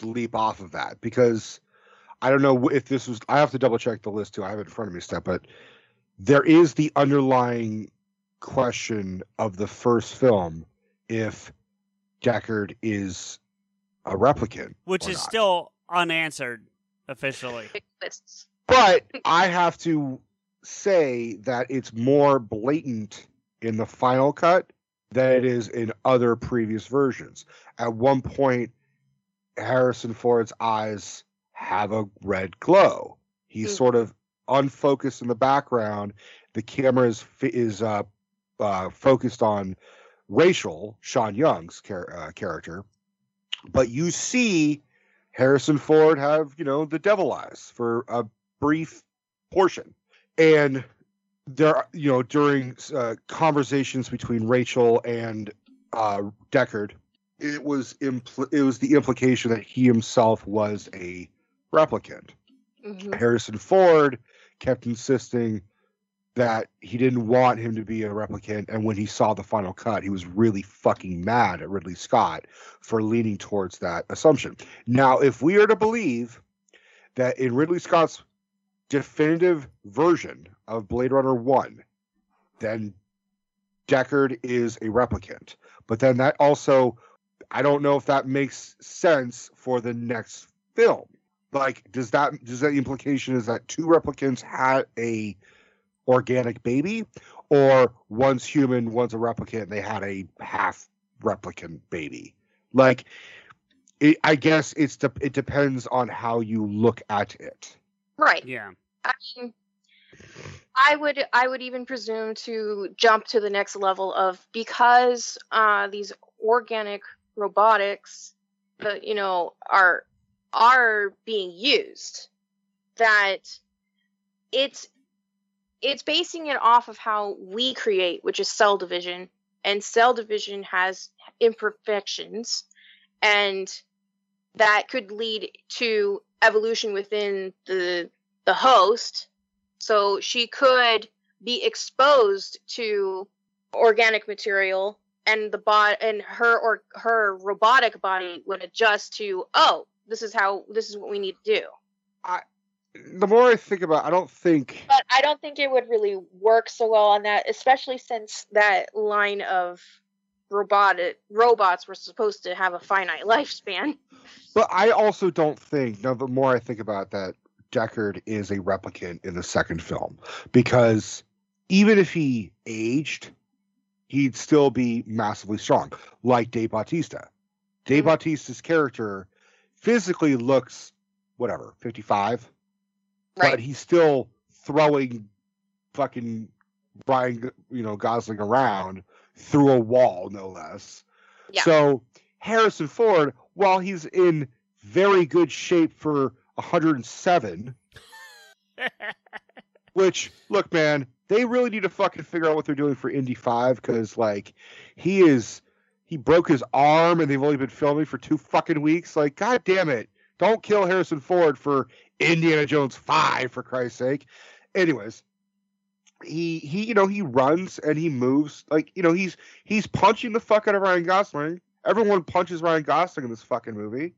leap off of that because I don't know if this was. I have to double check the list too. I have it in front of me, Steph, but there is the underlying question of the first film if Deckard is a replicant, which is not. still unanswered officially. But I have to say that it's more blatant in the final cut than it is in other previous versions. At one point, Harrison Ford's eyes have a red glow. He's Hmm. sort of unfocused in the background. The camera is is uh, uh, focused on Rachel, Sean Young's char- uh, character, but you see Harrison Ford have you know the devil eyes for a brief portion, and there you know during uh, conversations between Rachel and uh, Deckard, it was impl- it was the implication that he himself was a replicant. Mhm. Harrison Ford kept insisting that he didn't want him to be a replicant, and when he saw the final cut, he was really fucking mad at Ridley Scott for leaning towards that assumption. Now, if we are to believe that in Ridley Scott's definitive version of Blade Runner 1, then Deckard is a replicant. But then that also, I don't know if that makes sense for the next film. Like, does that does that implication is that two replicants had a organic baby, or one's human, one's a replicant, and they had a half replicant baby? Like, it, I guess it's de- it depends on how you look at it. Right. Yeah. I mean, I would I would even presume to jump to the next level of because uh, these organic robotics, the you know are are being used, that it's it's basing it off of how we create, which is cell division, and cell division has imperfections, and that could lead to evolution within the the host. So she could be exposed to organic material and the bot and her or her robotic body would adjust to oh this is how this is what we need to do The more I think about, it, I don't think but i don't think it would really work so well on that especially since that line of robotic robots were supposed to have a finite lifespan But I also don't think, now the more I think about that, Deckard is a replicant in the second film. Because even if he aged, he'd still be massively strong, like Dave Bautista. Dave Mhm. Bautista's character physically looks, whatever, 55, but he's still throwing fucking Ryan, you know, Gosling around through a wall, no less. Yeah. So Harrison Ford, while he's in very good shape for 107. Which, look, man, they really need to fucking figure out what they're doing for Indy 5 because, like, he is. He broke his arm and they've only been filming for two fucking weeks. Like, god damn it. Don't kill Harrison Ford for Indiana Jones 5, for Christ's sake. Anyways, he he you know he runs and he moves like you know he's he's punching the fuck out of Ryan Gosling. Everyone punches Ryan Gosling in this fucking movie,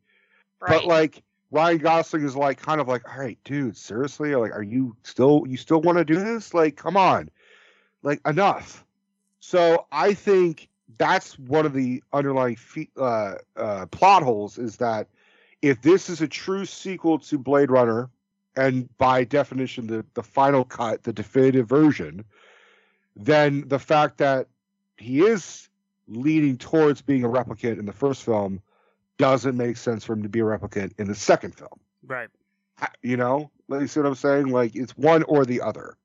Right. but like Ryan Gosling is like kind of like, all right, dude, seriously, like, are you still you still want to do this? Like, come on, like enough. So I think that's one of the underlying fe- uh, uh, plot holes is that if this is a true sequel to Blade Runner, and by definition the the final cut, the definitive version, then the fact that he is leading towards being a replicant in the first film doesn't make sense for him to be a replicant in the second film. right. You know, you see what I'm saying? Like it's one or the other.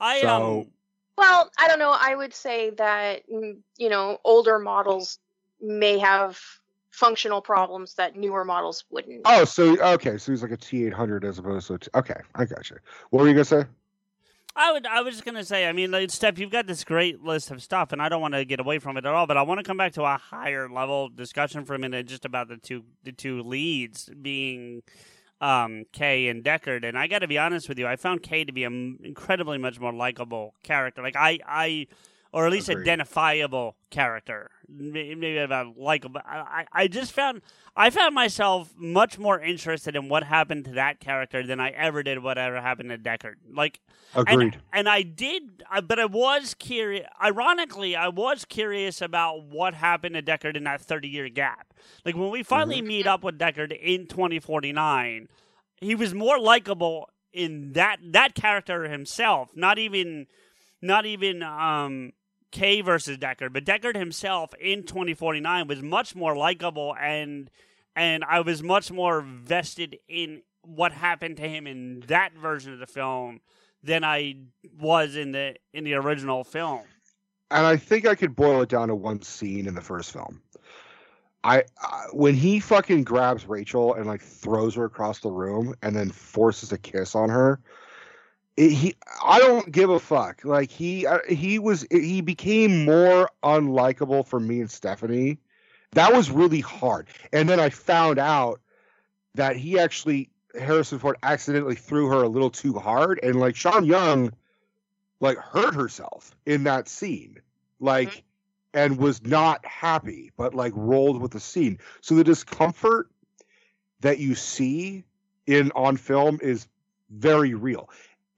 I So- um Well, I don't know. I would say that mm, you know older models may have functional problems that newer models wouldn't. Oh, so okay, so he's like a T800 as opposed to a T- okay. I got you. What were you gonna say? I would I was just gonna say, I mean, like, Steph, you've got this great list of stuff, and I don't want to get away from it at all, but I want to come back to a higher level discussion for a minute, just about the two the two leads being um, Kay and Deckard. And I got to be honest with you, I found Kay to be an incredibly much more likable character. Like I I. Or at least Agreed. identifiable character, maybe about likable. I, I I just found I found myself much more interested in what happened to that character than I ever did whatever happened to Deckard. Like Agreed. and, and I did, I- but I was curious. Ironically, I was curious about what happened to Deckard in that 30 year gap. Like when we finally meet up with Deckard in 2049, he was more likable in that that character himself. Not even, not even um, Kay versus Deckard, but Deckard himself in 2049 was much more likable and and I was much more vested in what happened to him in that version of the film than I was in the in the original film. and I think I could boil it down to one scene in the first film. I, I when he fucking grabs Rachel and like throws her across the room and then forces a kiss on her. He, I don't give a fuck. Like he, uh, he was, he became more unlikable for me and Stephanie. That was really hard. And then I found out that he actually Harrison Ford accidentally threw her a little too hard, and like Sean Young, like hurt herself in that scene, like, and was not happy, but like rolled with the scene. So the discomfort that you see in on film is very real.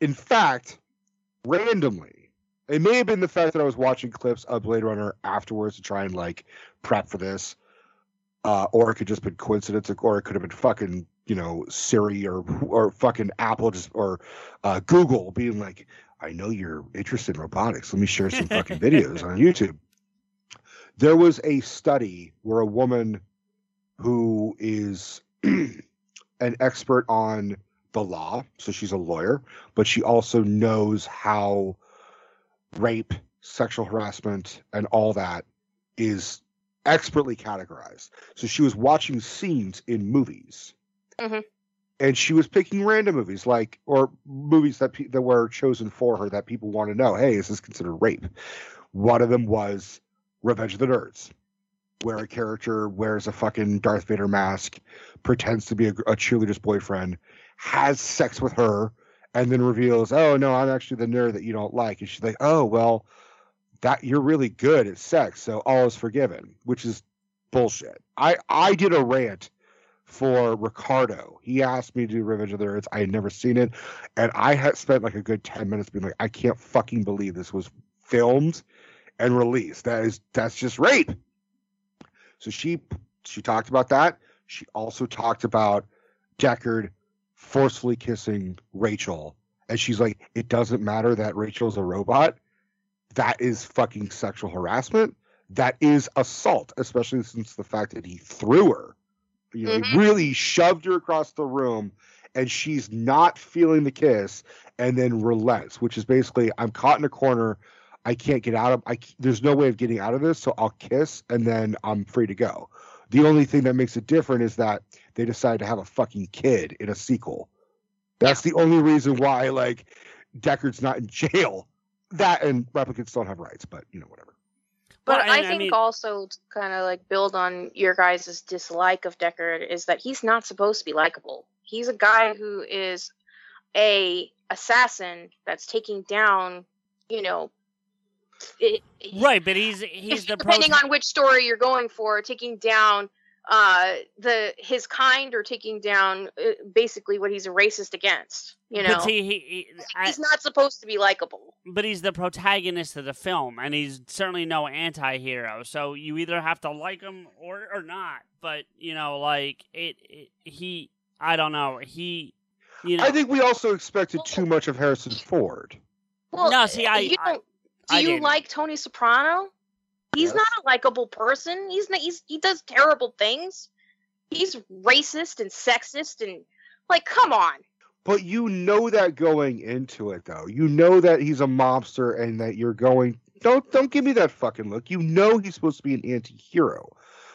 In fact, randomly, it may have been the fact that I was watching clips of Blade Runner afterwards to try and like prep for this, uh, or it could just been coincidence, or it could have been fucking you know Siri or or fucking Apple just or uh, Google being like, I know you're interested in robotics. Let me share some fucking videos on YouTube. There was a study where a woman who is an expert on the law, so she's a lawyer, but she also knows how rape, sexual harassment, and all that is expertly categorized. So she was watching scenes in movies. Mhm. And she was picking random movies, like or movies that pe- that were chosen for her that people want to know. Hey, is this considered rape? One of them was Revenge of the Nerds, where a character wears a fucking Darth Vader mask, pretends to be a, a cheerleader's boyfriend, has sex with her, and then reveals, "Oh no, I'm actually the nerd that you don't like." And she's like, "Oh well, that you're really good at sex, so all is forgiven," which is bullshit. I I did a rant for Ricardo. He asked me to do Revenge of the Nerds. I had never seen it, and I had spent like a good ten minutes being like, "I can't fucking believe this was filmed and released. That is that's just rape." So she she talked about that. She also talked about Deckard forcefully kissing Rachel, and she's like, "It doesn't matter that Rachel's a robot. That is fucking sexual harassment. That is assault, especially since the fact that he threw her. You know, he Mhm. really shoved her across the room, and she's not feeling the kiss, and then relents, which is basically, I'm caught in a corner. I can't get out of. I there's no way of getting out of this, so I'll kiss, and then I'm free to go. The only thing that makes it different is that they decided to have a fucking kid in a sequel. That's the only reason why like Deckard's not in jail. That and replicants don't have rights, but you know whatever. But Well, I I think mean- also to kind of like build on your guys' dislike of Deckard is that he's not supposed to be likable. He's a guy who is a assassin that's taking down, you know, it, Right, but he's he's the depending pro- on which story you're going for, taking down uh the his kind or taking down uh, basically what he's a racist against. You know, But see, he, he I, he's not supposed to be likable. but he's the protagonist of the film, and he's certainly no anti-hero. So you either have to like him or or not. But you know, like it, it he, I don't know, he, you know, I think we also expected too much of Harrison Ford. Well, No, see, I- you I- don't, do I you didn't. like Tony Soprano? He's Yes. not a likable person. He's not. He's he does terrible things. He's racist and sexist and like, come on. But you know that going into it though. You know that he's a mobster and that you're going don't don't give me that fucking look. You know he's supposed to be an anti-hero.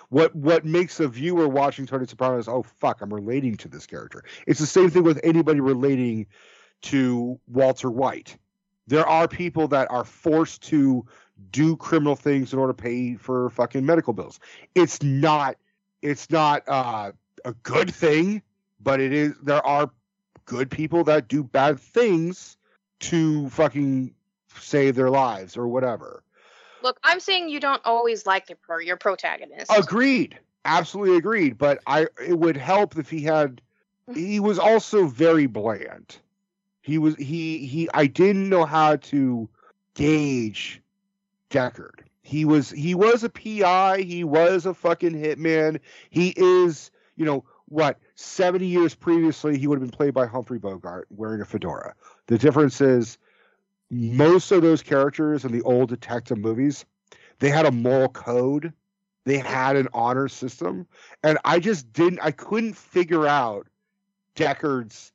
What what makes a viewer watching Tony Soprano is oh fuck, I'm relating to this character. It's the same thing with anybody relating to Walter White. There are people that are forced to do criminal things in order to pay for fucking medical bills. It's not it's not uh, a good thing, but it is there are good people that do bad things to fucking save their lives or whatever. Look, I'm saying you don't always like your pro, your protagonist. Agreed. Absolutely agreed. But I it would help if he had he was also very bland. He was he he I didn't know how to gauge Deckard. He was he was a PI, he was a fucking hitman. He is, you know, what, 70 years previously he would have been played by Humphrey Bogart wearing a fedora. The difference is most of those characters in the old detective movies, they had a moral code they had an honor system and i just didn't i couldn't figure out deckard's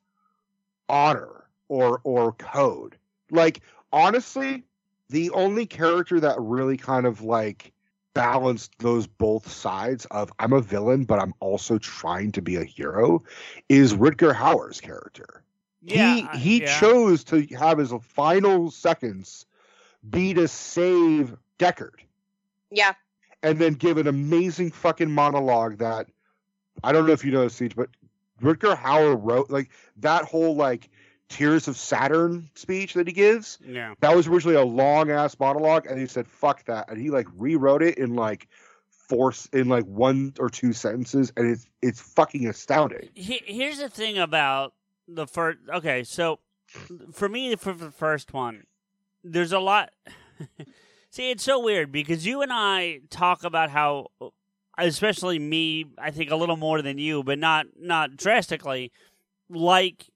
honor or or code. Like honestly the only character that really kind of like balanced those both sides of i'm a villain but i'm also trying to be a hero is mm-hmm. Rutger Hauer's character. Yeah, he he yeah. chose to have his final seconds be to save deckard. Yeah, and then give an amazing fucking monologue that I don't know if you know CJ, but Rutger Hauer wrote like that whole like Tears of Saturn speech that he gives. yeah. That was originally a long ass monologue, and he said fuck that, and he like rewrote it in like force in like one or two sentences, and it's it's fucking astounding. He- here's the thing about the first. Okay, so for me, for the first one, there's a lot. See, it's so weird because you and I talk about how, especially me, I think a little more than you, but not not drastically, like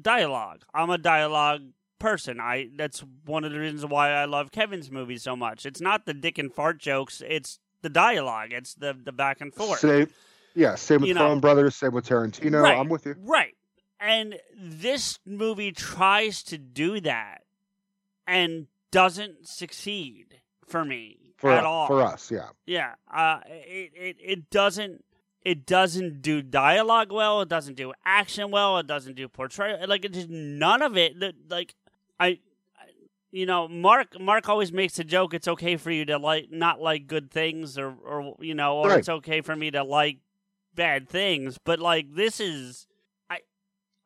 dialogue. I'm a dialogue person. I that's one of the reasons why I love Kevin's movies so much. It's not the dick and fart jokes. It's the dialogue. It's the the back and forth. Same, yeah, same with Coen Brothers, same with Tarantino. Right. I'm with you. Right. And this movie tries to do that and doesn't succeed for me For at all. for us, yeah. Yeah. Uh it, it it doesn't it doesn't do dialogue well, it doesn't do action well, it doesn't do portrayal like it just none of it like I I- you know, Mark Mark always makes a joke it's okay for you to like not like good things or or you know, or Right. it's okay for me to like bad things, but like this is I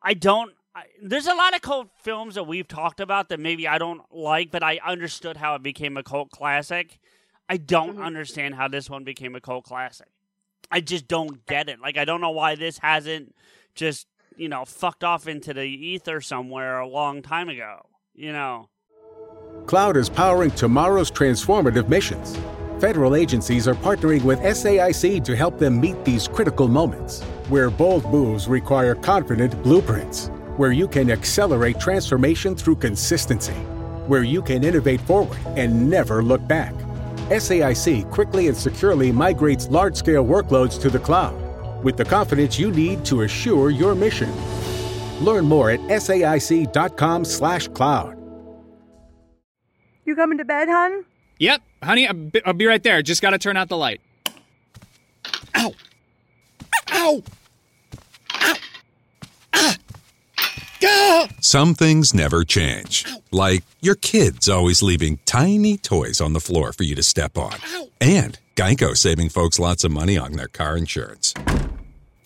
I don't I, there's a lot of cult films that we've talked about that maybe I don't like, but I understood how it became a cult classic. I don't Mhm. understand how this one became a cult classic. I just don't get it. Like I don't know why this hasn't just, you know, fucked off into the ether somewhere a long time ago. You know. Cloud is powering tomorrow's transformative missions. Federal agencies are partnering with SAIC to help them meet these critical moments, where bold moves require confident blueprints, where you can accelerate transformation through consistency, where you can innovate forward and never look back. SAIC quickly and securely migrates large scale workloads to the cloud with the confidence you need to assure your mission. Learn more at saic.com/slash cloud. You coming to bed, hon? Yep, honey, I'll be, I'll be right there. Just gotta turn out the light. Ow! Ow! Ow! Gah! Some things never change. Like your kids always leaving tiny toys on the floor for you to step on. And Geico saving folks lots of money on their car insurance.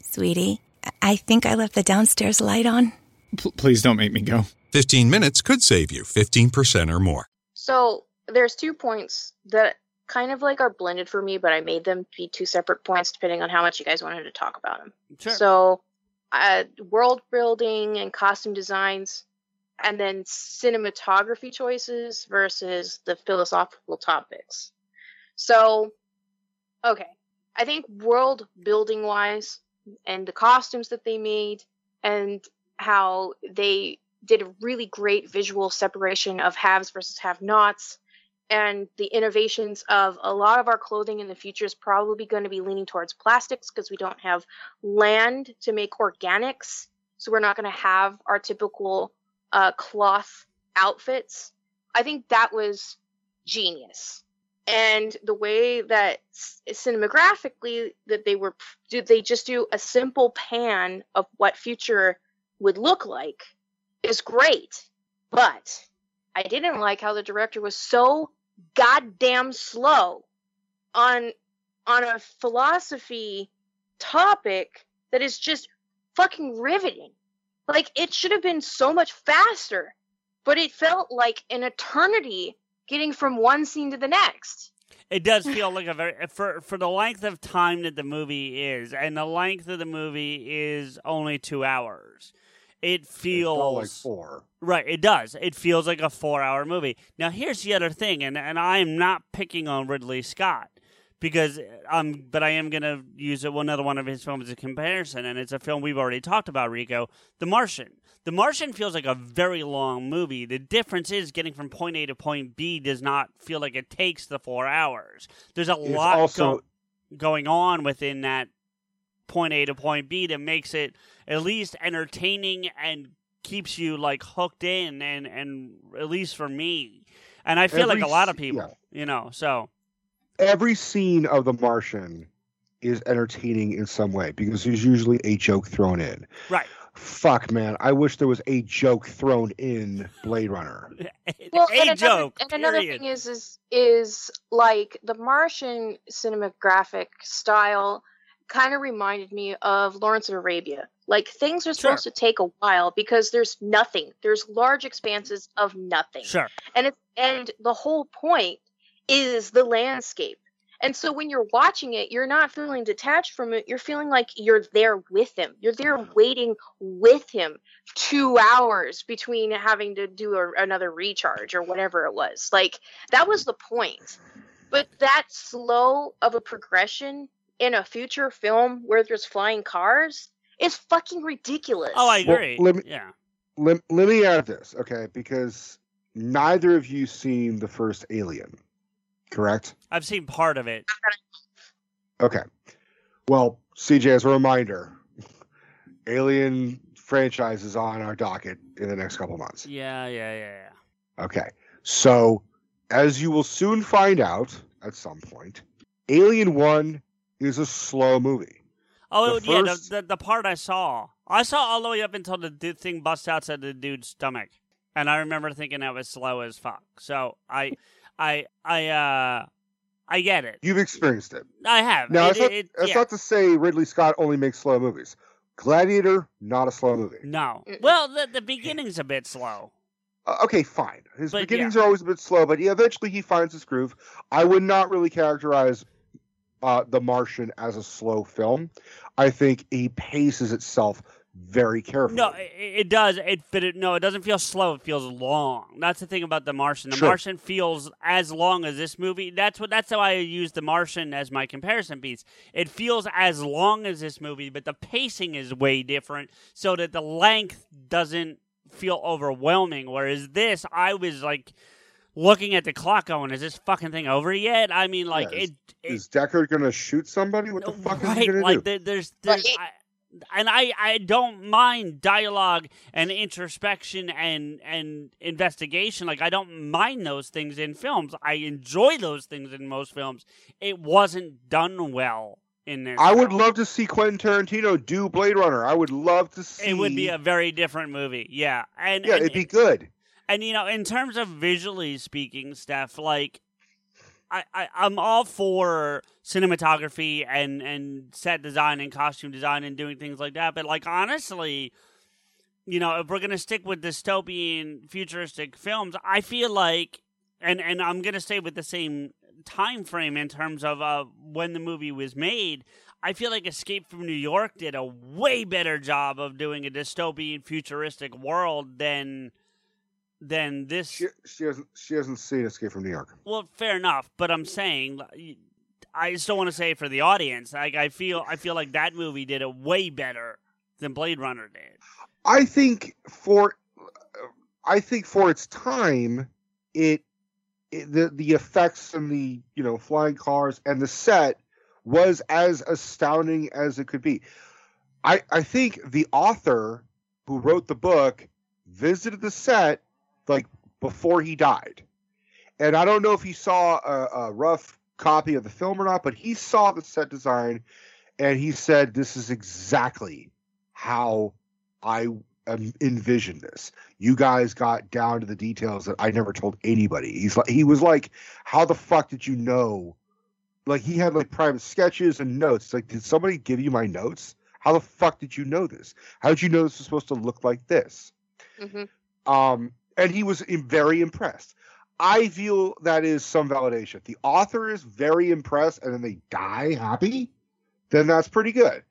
Sweetie, I think I left the downstairs light on. P- please don't make me go. 15 minutes could save you 15% or more. So there's two points that kind of like are blended for me, but I made them be two separate points depending on how much you guys wanted to talk about them. Sure. So, uh, world building and costume designs, and then cinematography choices versus the philosophical topics. So, okay, I think world building wise, and the costumes that they made, and how they did a really great visual separation of haves versus have nots and the innovations of a lot of our clothing in the future is probably going to be leaning towards plastics because we don't have land to make organics. So we're not going to have our typical uh, cloth outfits. I think that was genius. And the way that cinematographically that they were did they just do a simple pan of what future would look like is great. But i didn't like how the director was so goddamn slow on on a philosophy topic that is just fucking riveting. Like it should have been so much faster, but it felt like an eternity getting from one scene to the next. It does feel like a very for for the length of time that the movie is, and the length of the movie is only two hours. It It feels felt like four. Right, it does. It feels like a four-hour movie. Now, here's the other thing, and and I am not picking on Ridley Scott because um, but I am gonna use it, another one of his films as a comparison, and it's a film we've already talked about, Rico, The Martian. The Martian feels like a very long movie. The difference is getting from point A to point B does not feel like it takes the four hours. There's a It's lot also go- going on within that point A to point B that makes it at least entertaining and keeps you like hooked in and and at least for me. And I feel like a lot of s- people, you know, so every scene of The Martian is entertaining in some way because there's usually a joke thrown in. right. Fuck, man. I wish there was a joke thrown in Blade Runner. Well, a and another, and another thing is is is like the Martian cinematographic style kind of reminded me of Lawrence of Arabia. Like things are supposed to take a while because there's nothing. There's large expanses of nothing. Sure. and it's and the whole point is the landscape. And so when you're watching it you're not feeling detached from it. You're feeling like you're there with him. You're there mm-hmm. waiting with him two hours between having to do a, another recharge or whatever it was. Like that was the point. But that slow of a progression in a future film where there's flying cars is fucking ridiculous Oh, I Well, agree. let me- yeah. Let, let me add this, okay? Because neither of you seen the first Alien, correct? I've seen part of it. Okay. Well, CJ, as a reminder, Alien franchise is on our docket in the next couple months. Yeah, yeah, yeah, yeah. Okay. So, as you will soon find out at some point, Alien 1 is a slow movie. Oh, The yeah, the, first- the the part I saw, I saw all the way up until the dude thing busts outside the dude's stomach, and I remember thinking that was slow as fuck. So I, I, I, uh, I get it. You've experienced it. I have. Now, It- that's, not, it- it- that's yeah. not to say Ridley Scott only makes slow movies. Gladiator, not a slow movie. No. Well, the the beginning's a bit slow. Uh, okay, fine. His But, beginnings are always a bit slow, but yeah, eventually he finds his groove. I would not really characterize uh, The Martian as a slow film. I think he paces itself very carefully. No, it, it does. It but it, no, it doesn't feel slow. It feels long. That's the thing about the Martian. The Sure. Martian feels as long as this movie. That's what. That's how I use the Martian as my comparison piece. It feels as long as this movie, but the pacing is way different, so that the length doesn't feel overwhelming. Whereas this, I was like looking at the clock, going, "Is this fucking thing over yet?" I mean, like Yeah, it. it Is Deckard going to shoot somebody? What the fuck is he right, going to like do? there- there's there's it- I, and I I don't mind dialogue and introspection and and investigation like I don't mind those things in films I enjoy those things in most films it wasn't done well in this. I would love to see Quentin Tarantino do Blade Runner. I would love to see. It would be a very different movie. Yeah, and yeah, and, it'd be good. And you know, in terms of visually speaking, Steph, like I, I I'm all for cinematography and and set design and costume design and doing things like that. But like honestly, you know, if we're gonna stick with dystopian futuristic films, I feel like, and and I'm gonna stay with the same time frame in terms of uh, when the movie was made. I feel like Escape from New York did a way better job of doing a dystopian futuristic world than than this. She, she hasn't she hasn't seen Escape from New York. Well, fair enough, but I'm saying I just don't want to say for the audience. Like I feel I feel like that movie did it way better than Blade Runner did. I think for I think for its time, it, it the the effects and the you know flying cars and the set was as astounding as it could be. I I think the author who wrote the book visited the set like before he died, and I don't know if he saw a, a rough copy of the film or not, but he saw the set design, and he said this is exactly how I um, envisioned this. You guys got down to the details that I never told anybody. He's like, he was like, how the fuck did you know? Like he had like private sketches and notes. Like, did somebody give you my notes? How the fuck did you know this? How did you know this was supposed to look like this? hmm Um, and he was very impressed. I feel that is some validation. If the author is very impressed and then they die happy, then that's pretty good.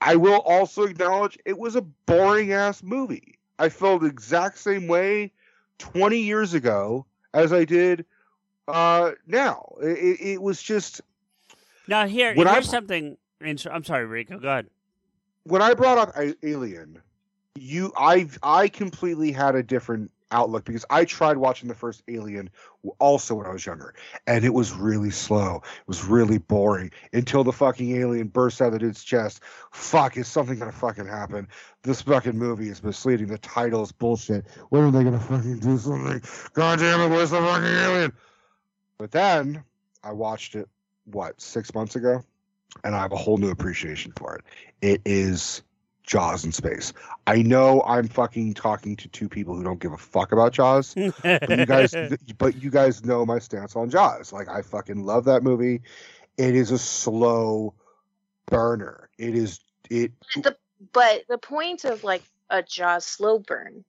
I will also acknowledge it was a boring ass movie. I felt the exact same way 20 years ago as I did uh, now. It, it, was just Now here, When I- here's something. I'm sorry, Rico. Go ahead. when I brought up Alien, you I I completely had a different outlook because I tried watching the first Alien also when I was younger, and it was really slow. It was really boring until the fucking alien burst out of the dude's chest. Fuck, is something gonna fucking happen? This fucking movie is misleading. The title is bullshit. When are they gonna fucking do something? God damn it, where's the fucking alien? But then I watched it what six months ago, and I have a whole new appreciation for it. It is Jaws in space. I know I'm fucking talking to two people who don't give a fuck about Jaws, but you guys, but you guys know my stance on Jaws. Like I fucking love that movie. It is a slow burner. It is it. The but the point of like a Jaws slow burn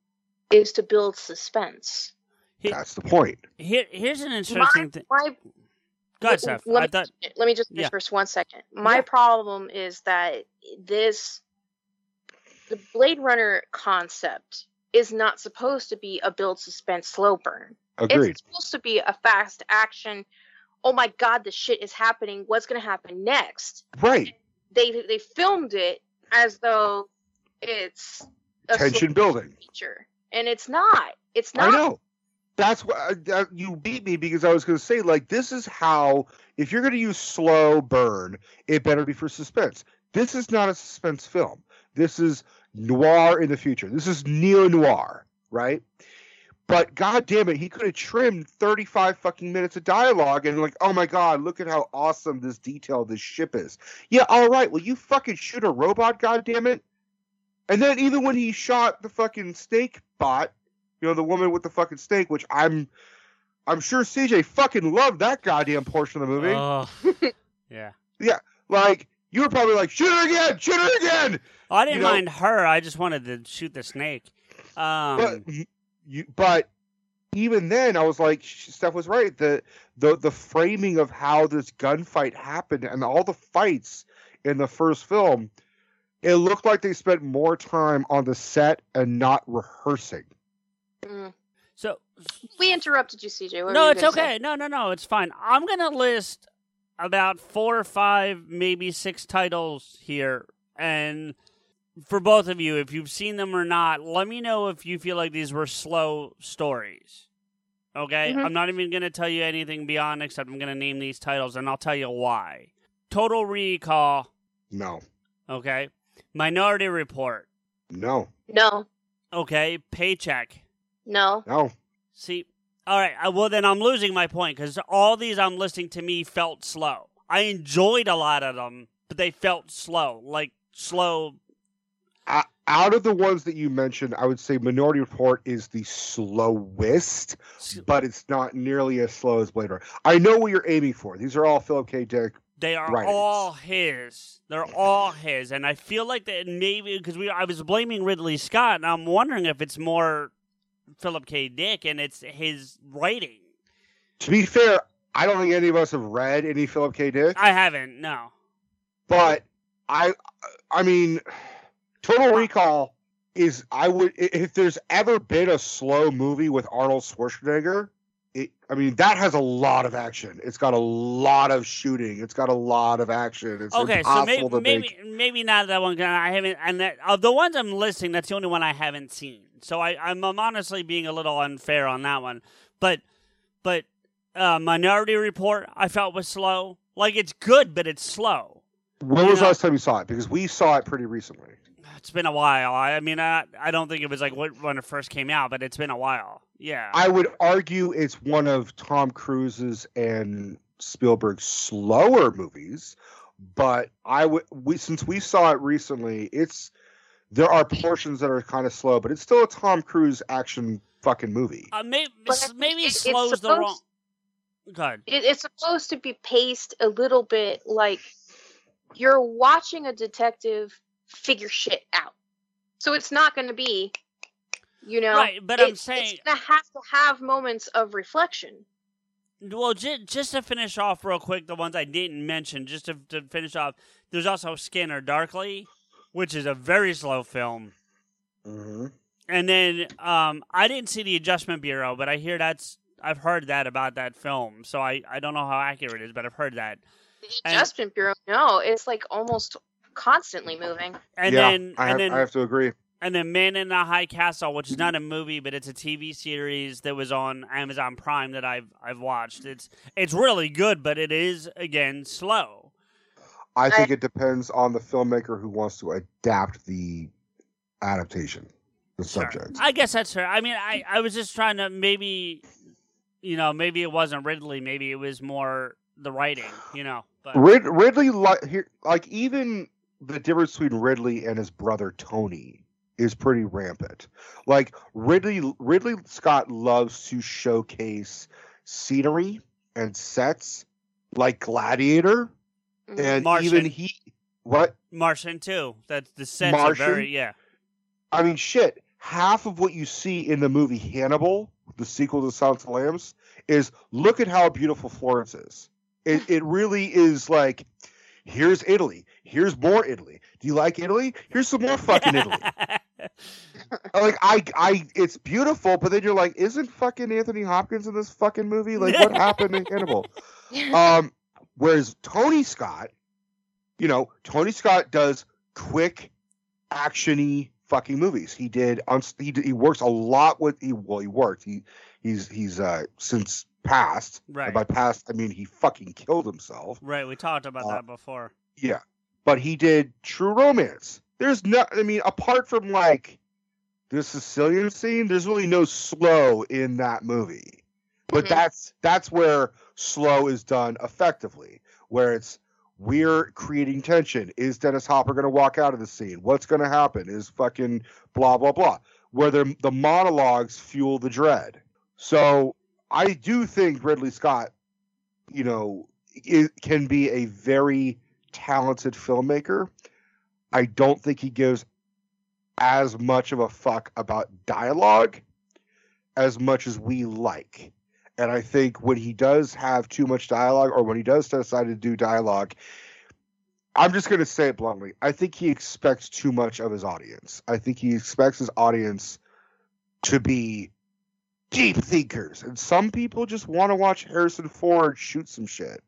is to build suspense. That's the point. Here, here's an interesting thing. my Go ahead, Steph. let, I me, thought. let me just finish Yeah. for one second. My Yeah. problem is that this the Blade Runner concept is not supposed to be a build suspense slow burn. Agreed. It's supposed to be a fast action. Oh my god, this shit is happening. What's going to happen next? Right. They they filmed it as though it's a Tension building. feature, and it's not. It's not. I know. That's what I, uh, that, uh, you beat me because I was going to say like this is how if you're going to use slow burn, it better be for suspense. This is not a suspense film. This is noir in the future. This is neo noir, right? But god damn it, he could have trimmed 35 fucking minutes of dialogue and like, oh my god, look at how awesome this detail this ship is. Yeah, all right. Well, you fucking shoot a robot, god damn it. And then even when he shot the fucking snake bot, you know, the woman with the fucking snake, which I'm I'm sure CJ fucking loved that goddamn portion of the movie. Oh, yeah. yeah, like you were probably like, shoot her again, shoot her again. I didn't You know- mind her. I just wanted to shoot the snake. Um, but you, but even then, I was like, Steph was right. The the the framing of how this gunfight happened and all the fights in the first film, it looked like they spent more time on the set and not rehearsing. Mm. so We interrupted you, CJ. What no, you it's gonna say? okay. No, no, no, it's fine. I'm gonna list about four or five, maybe six titles here, and for both of you, if you've seen them or not, let me know if you feel like these were slow stories. Okay, Mhm. I'm not even gonna tell you anything beyond except I'm gonna name these titles, and I'll tell you why. Total Recall. No, Okay, Minority Report. no, No, Okay, Paycheck. no. no. See, all right. Well, then I'm losing my point because all these I'm listening to me felt slow. I enjoyed a lot of them, but they felt slow, like slow. Uh, out of the ones that you mentioned, I would say Minority Report is the slowest, but it's not nearly as slow as Blade Runner. I know what you're aiming for. These are all Philip K. Dick. They are writings. all his. They're all his, and I feel like that maybe because we I was blaming Ridley Scott, and I'm wondering if it's more Philip K. Dick and it's his writing. To be fair, I don't think any of us have read any Philip K. Dick, I haven't. No. but I, I mean, Total Recall is I would if there's ever been a slow movie with Arnold Schwarzenegger. It, I mean, that has a lot of action. It's got a lot of shooting. It's got a lot of action. It's Okay, so maybe to maybe maybe not that one. I haven't, and that, of the ones I'm listing, that's the only one I haven't seen. So I, I'm, I'm honestly being a little unfair on that one. But but uh, Minority Report, I felt was slow. Like it's good, but it's slow. When you was the last time you saw it? Because we saw it pretty recently. It's been a while. I, I mean, I, I don't think it was like when it first came out, but it's been a while. Yeah. I would argue it's one of Tom Cruise's and Spielberg's slower movies, but I would we since we saw it recently, it's there are portions that are kind of slow, but it's still a Tom Cruise action fucking movie. uh, maybe But I think maybe it- it's slows the wrong. God. It, it's supposed to be paced a little bit like you're watching a detective figure shit out. So it's not going to be, you know, Right, but I'm it- saying- it's going to have to have moments of reflection. Well, just, just to finish off real quick, the ones I didn't mention, just to, to finish off, there's also Scanner Darkly, which is a very slow film. Mm-hmm. And then um, I didn't see the Adjustment Bureau, but I hear that's I've heard that about that film. So I, I don't know how accurate it is, but I've heard that. The And- Adjustment Bureau, no, it's like almost constantly moving. And yeah, then I, and have, then I have to agree. and then Man in the High Castle, which is not a movie, but it's a TV series that was on Amazon Prime that I've I've watched. It's it's really good, but it is again slow. I think it depends on the filmmaker who wants to adapt the adaptation, the Sure. subject. I guess that's fair. I mean, I, I was just trying to maybe, you know, maybe it wasn't Ridley. Maybe it was more the writing, you know. But Rid- Ridley, li- here, like even the difference between Ridley and his brother Tony is pretty rampant. Like Ridley, Ridley Scott loves to showcase scenery and sets, like Gladiator. And Martian. even he. What Martian too. That's the sets are Martian? very yeah. I mean, shit. Half of what you see in the movie Hannibal, the sequel to Silence of the Lambs, is look at how beautiful Florence is. It, it really is like, here's Italy. Here's more Italy. Do you like Italy? Here's some more fucking Italy. Like I, I, it's beautiful, but then you're like, isn't fucking Anthony Hopkins in this fucking movie? Like, what happened in Hannibal? Um, whereas Tony Scott, you know, Tony Scott does quick, actiony fucking movies. He did. On, he he works a lot with. He well, he worked. He he's he's uh since passed. Right. And by past, I mean he fucking killed himself. right. We talked about Uh, that before. Yeah, but he did True Romance. There's no. I mean, apart from like the Sicilian scene, there's really no slow in that movie. But Mhm. that's that's where slow is done effectively, where it's we're creating tension. Is Dennis Hopper going to walk out of the scene? What's going to happen? Is fucking blah blah blah. Where the the monologues fuel the dread. So I do think Ridley Scott, you know, it can be a very talented filmmaker. I don't think he gives as much of a fuck about dialogue as much as we like. And I think when he does have too much dialogue or when he does decide to do dialogue, I'm just going to say it bluntly. I think he expects too much of his audience. I think he expects his audience to be deep thinkers. And some people just want to watch Harrison Ford shoot some shit.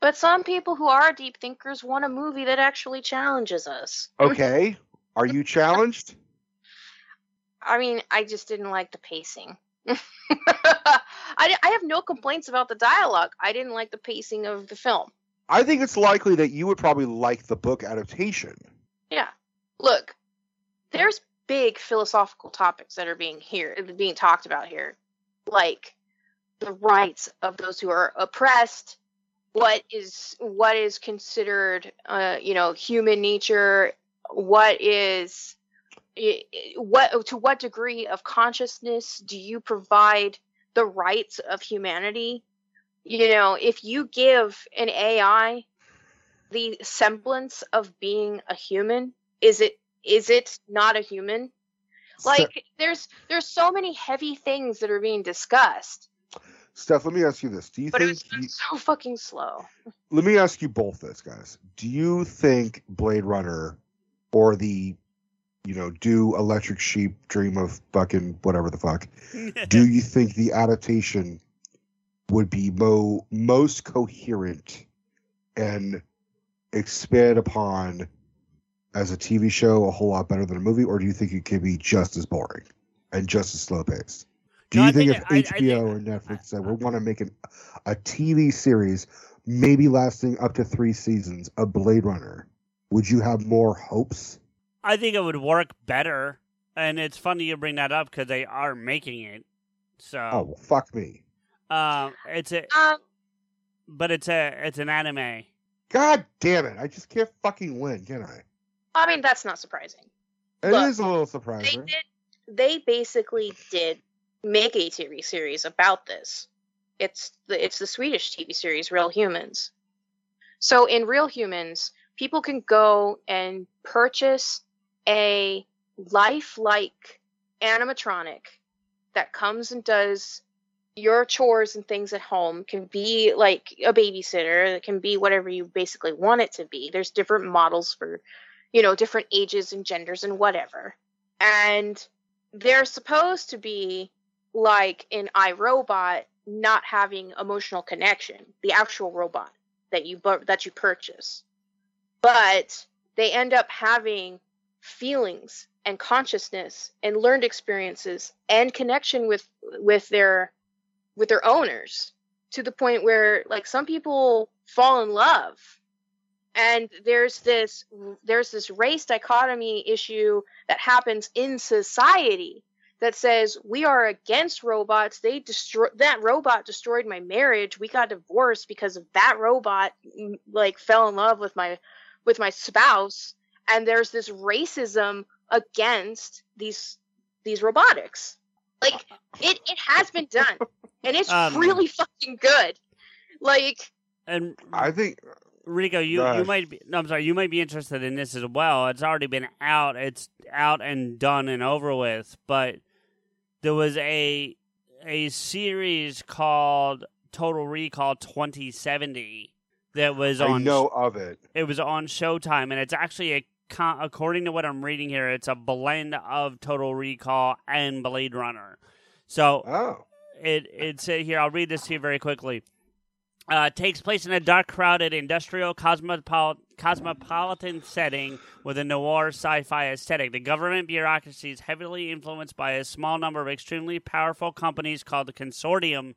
But some people who are deep thinkers want a movie that actually challenges us. Okay. Are you challenged? I mean, I just didn't like the pacing. I, I have no complaints about the dialogue. I didn't like the pacing of the film. I think it's likely that you would probably like the book adaptation. Yeah. Look, there's big philosophical topics that are being here being talked about here. Like the rights of those who are oppressed what is what is considered uh you know human nature what is what to what degree of consciousness do you provide the rights of humanity you know if you give an ai the semblance of being a human is it is it not a human like there's there's so many heavy things that are being discussed Steph, let me ask you this: Do you but think? it's been You, so fucking slow let me ask you both this, guys. Do you think Blade Runner or the, you know, do Electric Sheep dream of fucking whatever the fuck? do you think the adaptation would be mo- most coherent and expand upon as a TV show a whole lot better than a movie, or do you think it could be just as boring and just as slow paced? Do No, you I think, think if I- I HBO think- or Netflix said we uh-huh. want to make an, a TV series, maybe lasting up to three seasons, of Blade Runner, would you have more hopes? I think it would work better, and it's funny you bring that up because they are making it. So, Oh well, fuck me! um, it's a, um but it's a, it's an anime. God damn it! I just can't fucking win, can I? i mean that's not surprising It is Look, a little surprising. they surprising. did they basically did make a tv series about this it's the it's the swedish tv series real humans so in real humans people can go and purchase a lifelike animatronic that comes and does your chores and things at home can be like a babysitter it can be whatever you basically want it to be there's different models for you know different ages and genders and whatever and they're supposed to be like in iRobot not having emotional connection, the actual robot that you bu- that you purchase. But they end up having feelings and consciousness and learned experiences and connection with with their with their owners to the point where like some people fall in love. And there's this there's this race dichotomy issue that happens in society that says we are against robots. They destroy that robot destroyed my marriage. We got divorced because of that robot like fell in love with my with my spouse and there's this racism against these these robotics like it it has been done and it's Um, really fucking good like And I think Rico, you, Go you might be, no, I'm sorry, you might be interested in this as well. It's already been out. It's out and done and over with. But there was a a series called Total Recall 2070 that was on. I on. know of it. It was on Showtime, and it's actually a con- according to what I'm reading here, it's a blend of Total Recall and Blade Runner. So Oh, it it said here. I'll read this to you very quickly. Uh, takes place in a dark, crowded, industrial, cosmopol- cosmopolitan setting with a noir sci-fi aesthetic. The government bureaucracy is heavily influenced by a small number of extremely powerful companies called the Consortium.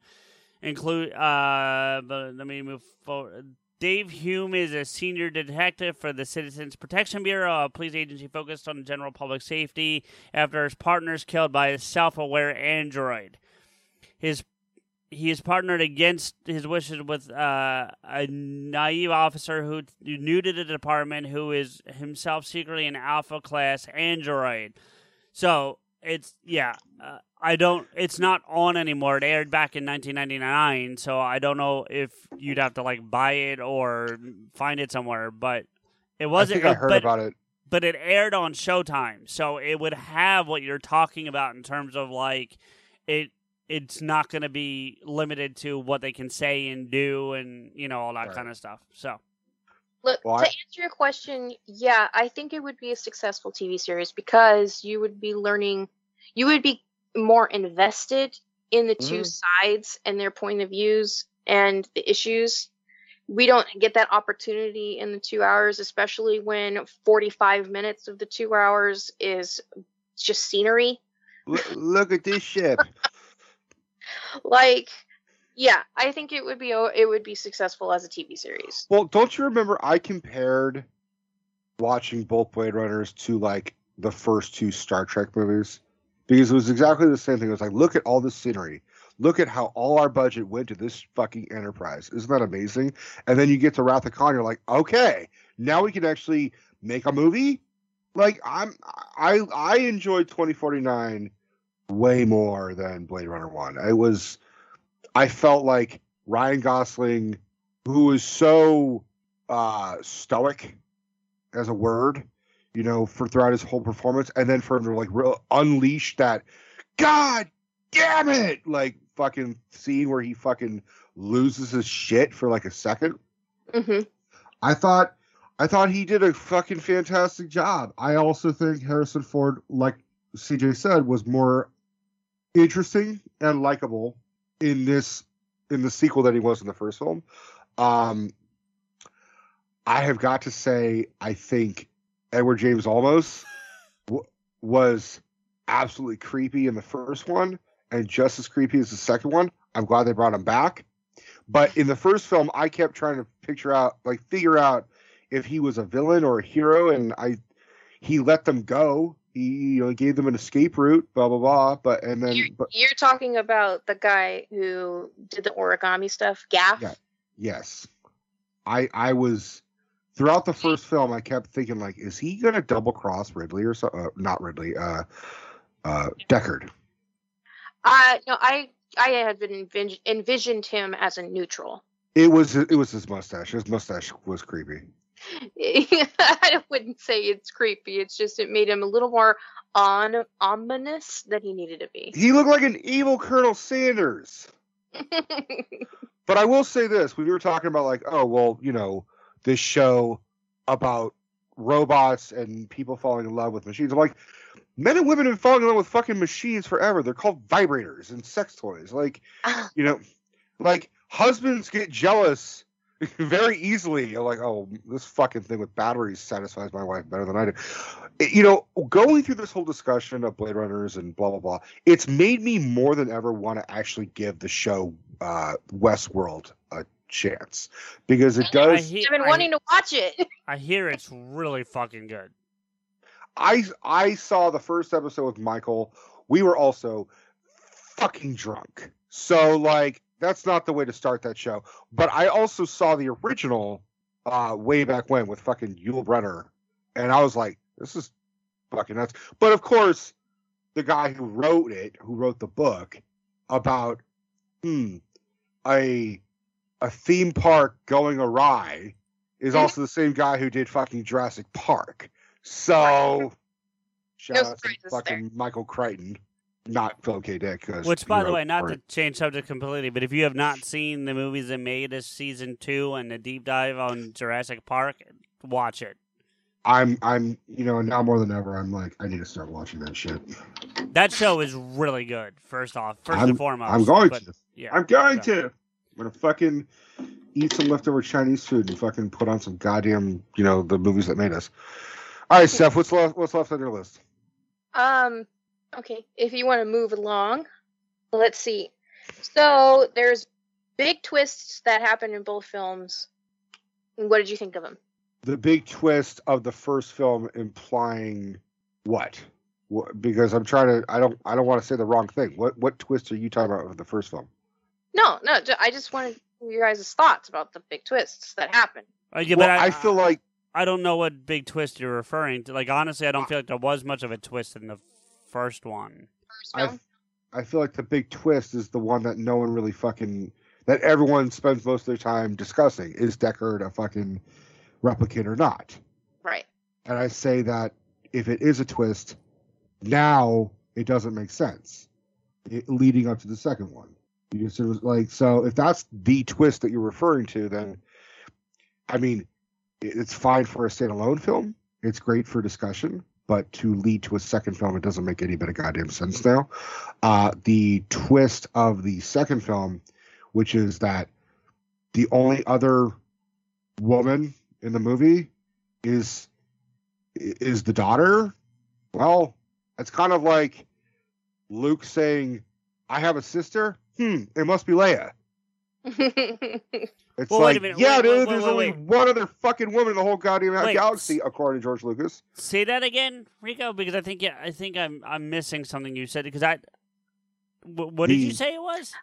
Include, uh, but let me move forward. Dave Hume is a senior detective for the Citizens Protection Bureau, a police agency focused on general public safety after his partner is killed by a self-aware android. His he is partnered against his wishes with uh, a naive officer who new to the department, who is himself secretly an alpha class android. So it's yeah, uh, I don't. It's not on anymore. It aired back in 1999, so I don't know if you'd have to like buy it or find it somewhere. But it wasn't. think I heard but, about it. but it aired on Showtime, so it would have what you're talking about in terms of like it. It's not going to be limited to what they can say and do, and you know all that Right. kind of stuff. So Look, Well, to I- answer your question, yeah, I think it would be a successful TV series because you would be learning, you would be more invested in the two mm. sides and their point of views and the issues. We don't get that opportunity in the two hours, especially when 45 minutes of the two hours is just scenery. L- look at this ship. Like, yeah, I think it would be it would be successful as a TV series. Well, don't you remember I compared watching both Blade Runners to like the first two Star Trek movies? Because it was exactly the same thing. It was like, look at all this scenery. look at how all our budget went to this fucking enterprise. Isn't that amazing? And then you get to Wrath of Khan, you're like, okay, now we can actually make a movie. Like I'm, I I enjoyed 2049 way more than Blade Runner One. It was, I felt like Ryan Gosling, who was so uh stoic as a word, you know, for throughout his whole performance, and then for him to like real unleash that, God damn it, like fucking scene where he fucking loses his shit for like a second. hmm I thought I thought he did a fucking fantastic job. I also think Harrison Ford, like CJ said, was more interesting and likable in this in the sequel than he was in the first film. Um I have got to say, I think Edward James Olmos w- was absolutely creepy in the first one and just as creepy as the second one. I'm glad they brought him back. But in the first film, I kept trying to picture out, like, figure out if he was a villain or a hero, and I, he let them go. He, you know, gave them an escape route, blah blah blah. But and then, You're, but you're talking about the guy who did the origami stuff, Gaff. Yeah. yes, I I was throughout the first film. I kept thinking, like, is he gonna double cross Ridley or so? Uh, not Ridley. Uh, uh, Deckard. uh no, I I had been envis- envisioned him as a neutral. It was it was his mustache. His mustache was creepy. I wouldn't say it's creepy. It's just it made him a little more on ominous than he needed to be. He looked like an evil Colonel Sanders. But I will say this: we were talking about like, oh well, you know, this show about robots and people falling in love with machines. I'm like, men and women have been falling in love with fucking machines forever. They're called vibrators and sex toys. Like, you know, like husbands get jealous very easily. You're like, oh, this fucking thing with batteries satisfies my wife better than I do. It- you know, going through this whole discussion of Blade Runners and blah blah blah, it's made me more than ever want to actually give the show uh, Westworld a chance because it I, does. I've been I- wanting to watch it. I hear it's really fucking good. I I saw the first episode with Michael. We were also fucking drunk. So like that's not the way to start that show. But I also saw the original uh way back when with fucking Yul Brynner and I was like this is fucking nuts. But of course the guy who wrote it, who wrote the book about hmm a a theme park going awry is also the same guy who did fucking Jurassic Park. So shout No out to fucking Michael Crichton, not Philip K. Dick. 'cause Which, by the way, not to change subject completely, but if you have not seen the movies that made us season two and the deep dive on Jurassic Park, watch it. I'm I'm you know now more than ever I'm like I need to start watching that shit. That show is really good. First off, 1st I'm, and foremost, I'm going but, to. Yeah, I'm going so- to. I'm gonna fucking eat some leftover Chinese food and fucking put on some goddamn you know the movies that made us. All right, Steph, what's left? What's left on your list? Um, okay, if you want to move along, let's see. So there's big twists that happen in both films. What did you think of them? the big twist of the first film implying what? what? Because I'm trying to. I don't. I don't want to say the wrong thing. What What twist are you talking about with the first film? No, no, I just wanted your guys' thoughts about the big twists that happen. Uh, yeah, well, but I, I feel like I don't know what big twist you're referring to. Like honestly, I don't feel like there was much of a twist in the first one. First I. film. I feel like the big twist is the one that no one really fucking that everyone spends most of their time discussing. Is Deckard a fucking replicant or not? Right. And I say that if it is a twist, now it doesn't make sense. It, leading up to the second one, you just it was like so. If that's the twist that you're referring to, then I mean, it's fine for a standalone film. It's great for discussion, but to lead to a second film, it doesn't make any bit of goddamn sense now. Uh, the twist of the second film, which is that the only other woman in the movie is is the daughter. Well, it's kind of like Luke saying, "I have a sister." Hmm, it must be Leia. It's Well, wait a like, minute, yeah, wait, dude, wait, there's wait, only wait. one other fucking woman in the whole goddamn Wait, galaxy, according to George Lucas. Say that again, Rico, because I think yeah, I think I'm I'm missing something you said because I Wh- what did you say it was?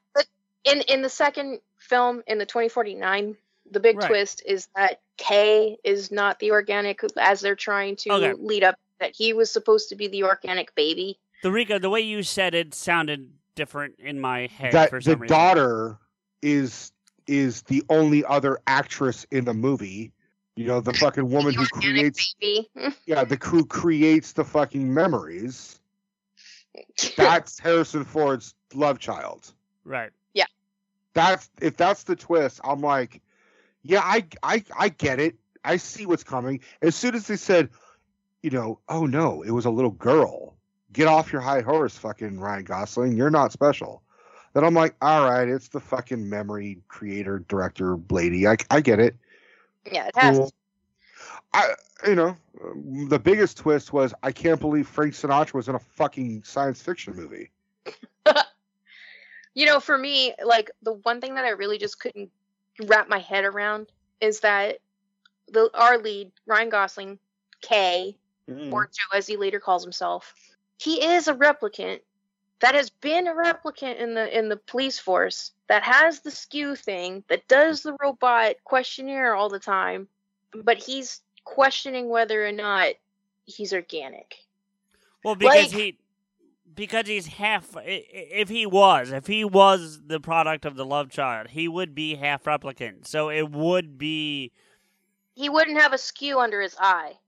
in in the second film in the 2049 the big Right. twist is that K is not the organic as they're trying to Okay. lead up that he was supposed to be the organic baby. The Rico, the way you said it sounded different in my head that for the reason. daughter is is the only other actress in the movie. You know, the fucking woman who creates yeah, the crew creates the fucking memories. That's Harrison Ford's love child. Right. Yeah. That's if that's the twist, I'm like, yeah, I I I get it. I see what's coming. As soon as they said, you know, oh no, it was a little girl. Get off your high horse, fucking Ryan Gosling. You're not special. Then I'm like, all right, it's the fucking memory creator, director lady. I I get it. yeah, it has Cool. I you know, the biggest twist was I can't believe Frank Sinatra was in a fucking science fiction movie. you know, for me, like the one thing that I really just couldn't wrap my head around is that the our lead, Ryan Gosling, K, mm. or Joe as he later calls himself, he is a replicant that has been a replicant in the in the police force that has the skew thing that does the robot questionnaire all the time, but he's questioning whether or not he's organic. Well, because Like- he because he's half. If he was, if he was the product of the love child, he would be half replicant. So it would be. He wouldn't have a skew under his eye.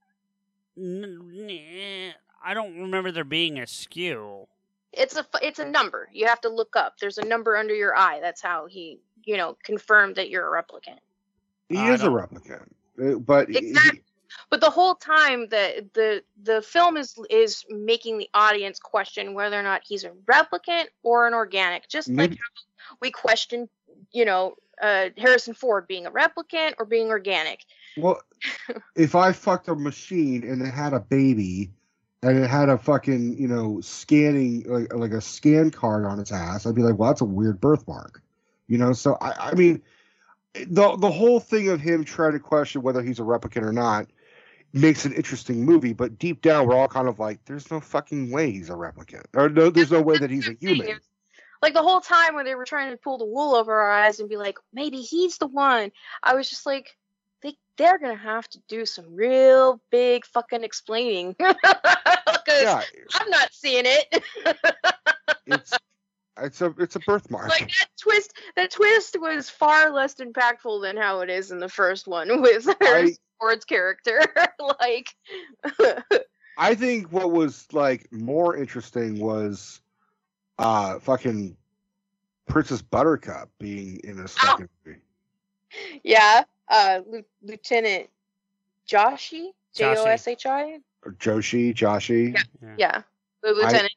i don't remember there being a skew. It's a it's a number. You have to look up. There's a number under your eye. That's how he you know confirmed that you're a replicant. He I is a don't- replicant, uh, but he- Exactly. but the whole time the the the film is is making the audience question whether or not he's a replicant or an organic. Just like how we question you know uh harrison ford being a replicant or being organic. Well, if I fucked a machine and it had a baby and it had a fucking, you know, scanning like like a scan card on its ass, I'd be like, well, that's a weird birthmark. You know, so I, I mean the the whole thing of him trying to question whether he's a replicant or not makes an interesting movie, but deep down we're all kind of like, there's no fucking way he's a replicant. Or no there's no way that he's a human. like the whole time when they were trying to pull the wool over our eyes and be like maybe he's the one i was just like they're gonna have to do some real big fucking explaining. Because Yeah, i'm not seeing it. It's it's a it's a birthmark. like that twist that twist was far less impactful than how it is in the first one with Harrison Ford's character. Like I think what was like more interesting was uh fucking Princess Buttercup being in this fucking movie. yeah uh lieutenant joshi Joshi. j-o-s-h-i Or Joshi, Joshi. Yeah. yeah the lieutenant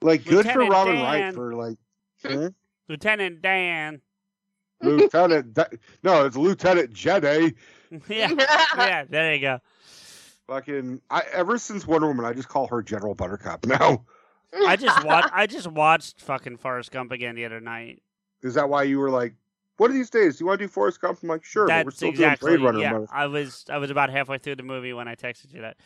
Like good for Robin Dan. Wright for like hmm? Lieutenant Dan. Lieutenant Da- No, it's Lieutenant Jedi. yeah, yeah. There you go. Fucking I ever since Wonder Woman I just call her General Buttercup now. I just watched. I just watched fucking Forrest Gump again the other night. Is that why you were like, what are these days? Do you want to do Forrest Gump? I'm like, sure, but we're That's still exactly. doing Blade Runner. yeah, I was. I was about halfway through the movie when I texted you that.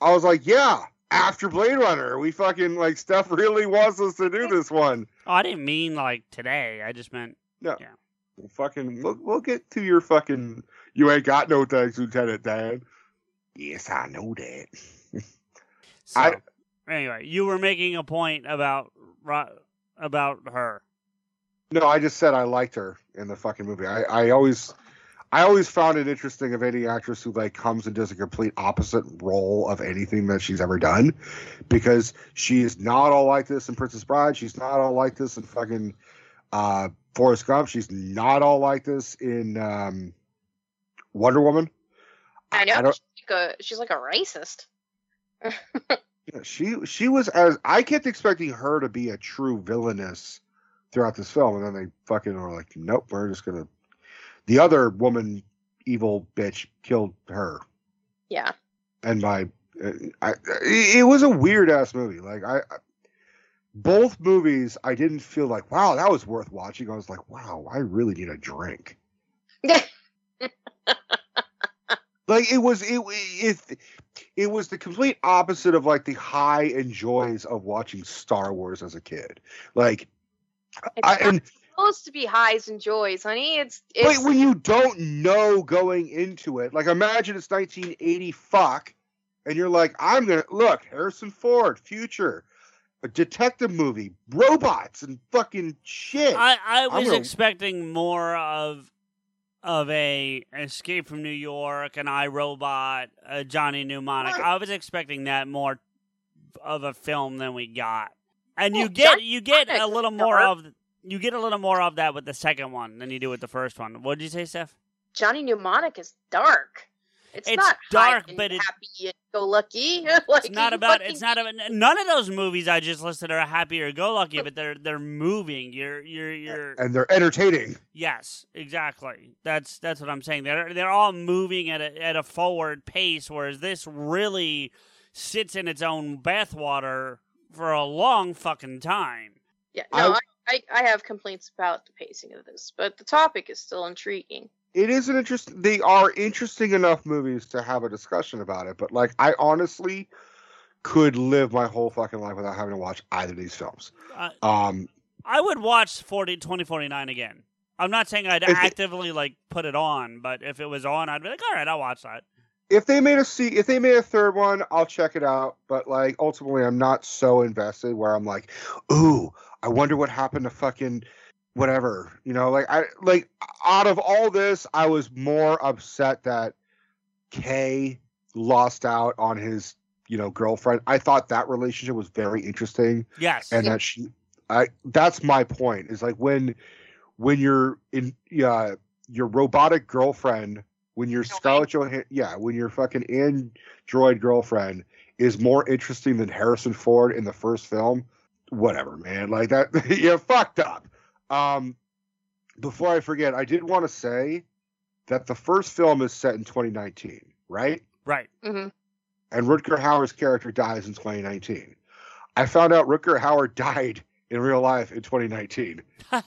I was like, yeah, after Blade Runner, we fucking like Steph really wants us to do this one. Oh, I didn't mean like today. I just meant. No. Yeah. We'll fucking we'll, we'll get to your fucking you ain't got no thanks, Lieutenant Dan. Yes, I know that. So, I- anyway, you were making a point about about her. No, I just said I liked her in the fucking movie. I, I always I always found it interesting of any actress who like comes and does a complete opposite role of anything that she's ever done. Because she is not all like this in Princess Bride. She's not all like this in fucking uh Forrest Gump. She's not all like this in um Wonder Woman. i know I she's, like a, she's like a racist Yeah, she she was as I kept expecting her to be a true villainess throughout this film, and then they fucking are like, nope, we're just gonna. The other woman, evil bitch, killed her, yeah and by uh, I, it was a weird ass movie. Like I, I, both movies, I didn't feel like wow that was worth watching. I was like, wow, I really need a drink. like it was it, it it was the complete opposite of like the high and joys of watching Star Wars as a kid. Like, I, and supposed to be highs and joys, honey. It's it's Wait, when you don't know going into it, like imagine it's 1980 fuck, and you're like, I'm gonna look Harrison Ford, future, a detective movie, robots and fucking shit. I, I was gonna- expecting more of of a Escape from New York, an iRobot, a Johnny Mnemonic. Right. I was expecting that more of a film than we got. And you get you get a little more of you get a little more of that with the second one than you do with the first one. What did you say, Steph? Johnny Mnemonic is dark. It's, It's not dark, high and but it- happy and go lucky. like It's not about. fucking- It's not about. None of those movies I just listed are happy or go lucky, but they're they're moving. You're you're you're. and they're entertaining. Yes, exactly. That's that's what I'm saying. They're they're all moving at a at a forward pace, whereas this really sits in its own bathwater for a long fucking time. Yeah, no, I- I, I, I have complaints about the pacing of this, but the topic is still intriguing. It is an interest. They are interesting enough movies to have a discussion about it, but like, I honestly could live my whole fucking life without having to watch either of these films. Uh, Um, I would watch 40, 2049 again. I'm not saying I'd If it- actively like put it on, but if it was on, I'd be like, all right, I'll watch that. If they made a see if they made a third one, I'll check it out. But like ultimately, I'm not so invested where I'm like, ooh, I wonder what happened to fucking whatever. You know, like I like out of all this, I was more upset that Kay lost out on his you know girlfriend. I thought that relationship was very interesting Yes. and that she i that's my point is like when when you're in yeah your robotic girlfriend when your scarlett johansson yeah when your fucking android girlfriend is more interesting than harrison ford in the first film whatever man like that you're fucked up um before i forget i did want to say that the first film is set in 2019 right right. hmm and Rutger Hauer's character dies in 2019. I found out Rutger Hauer died in real life in 2019.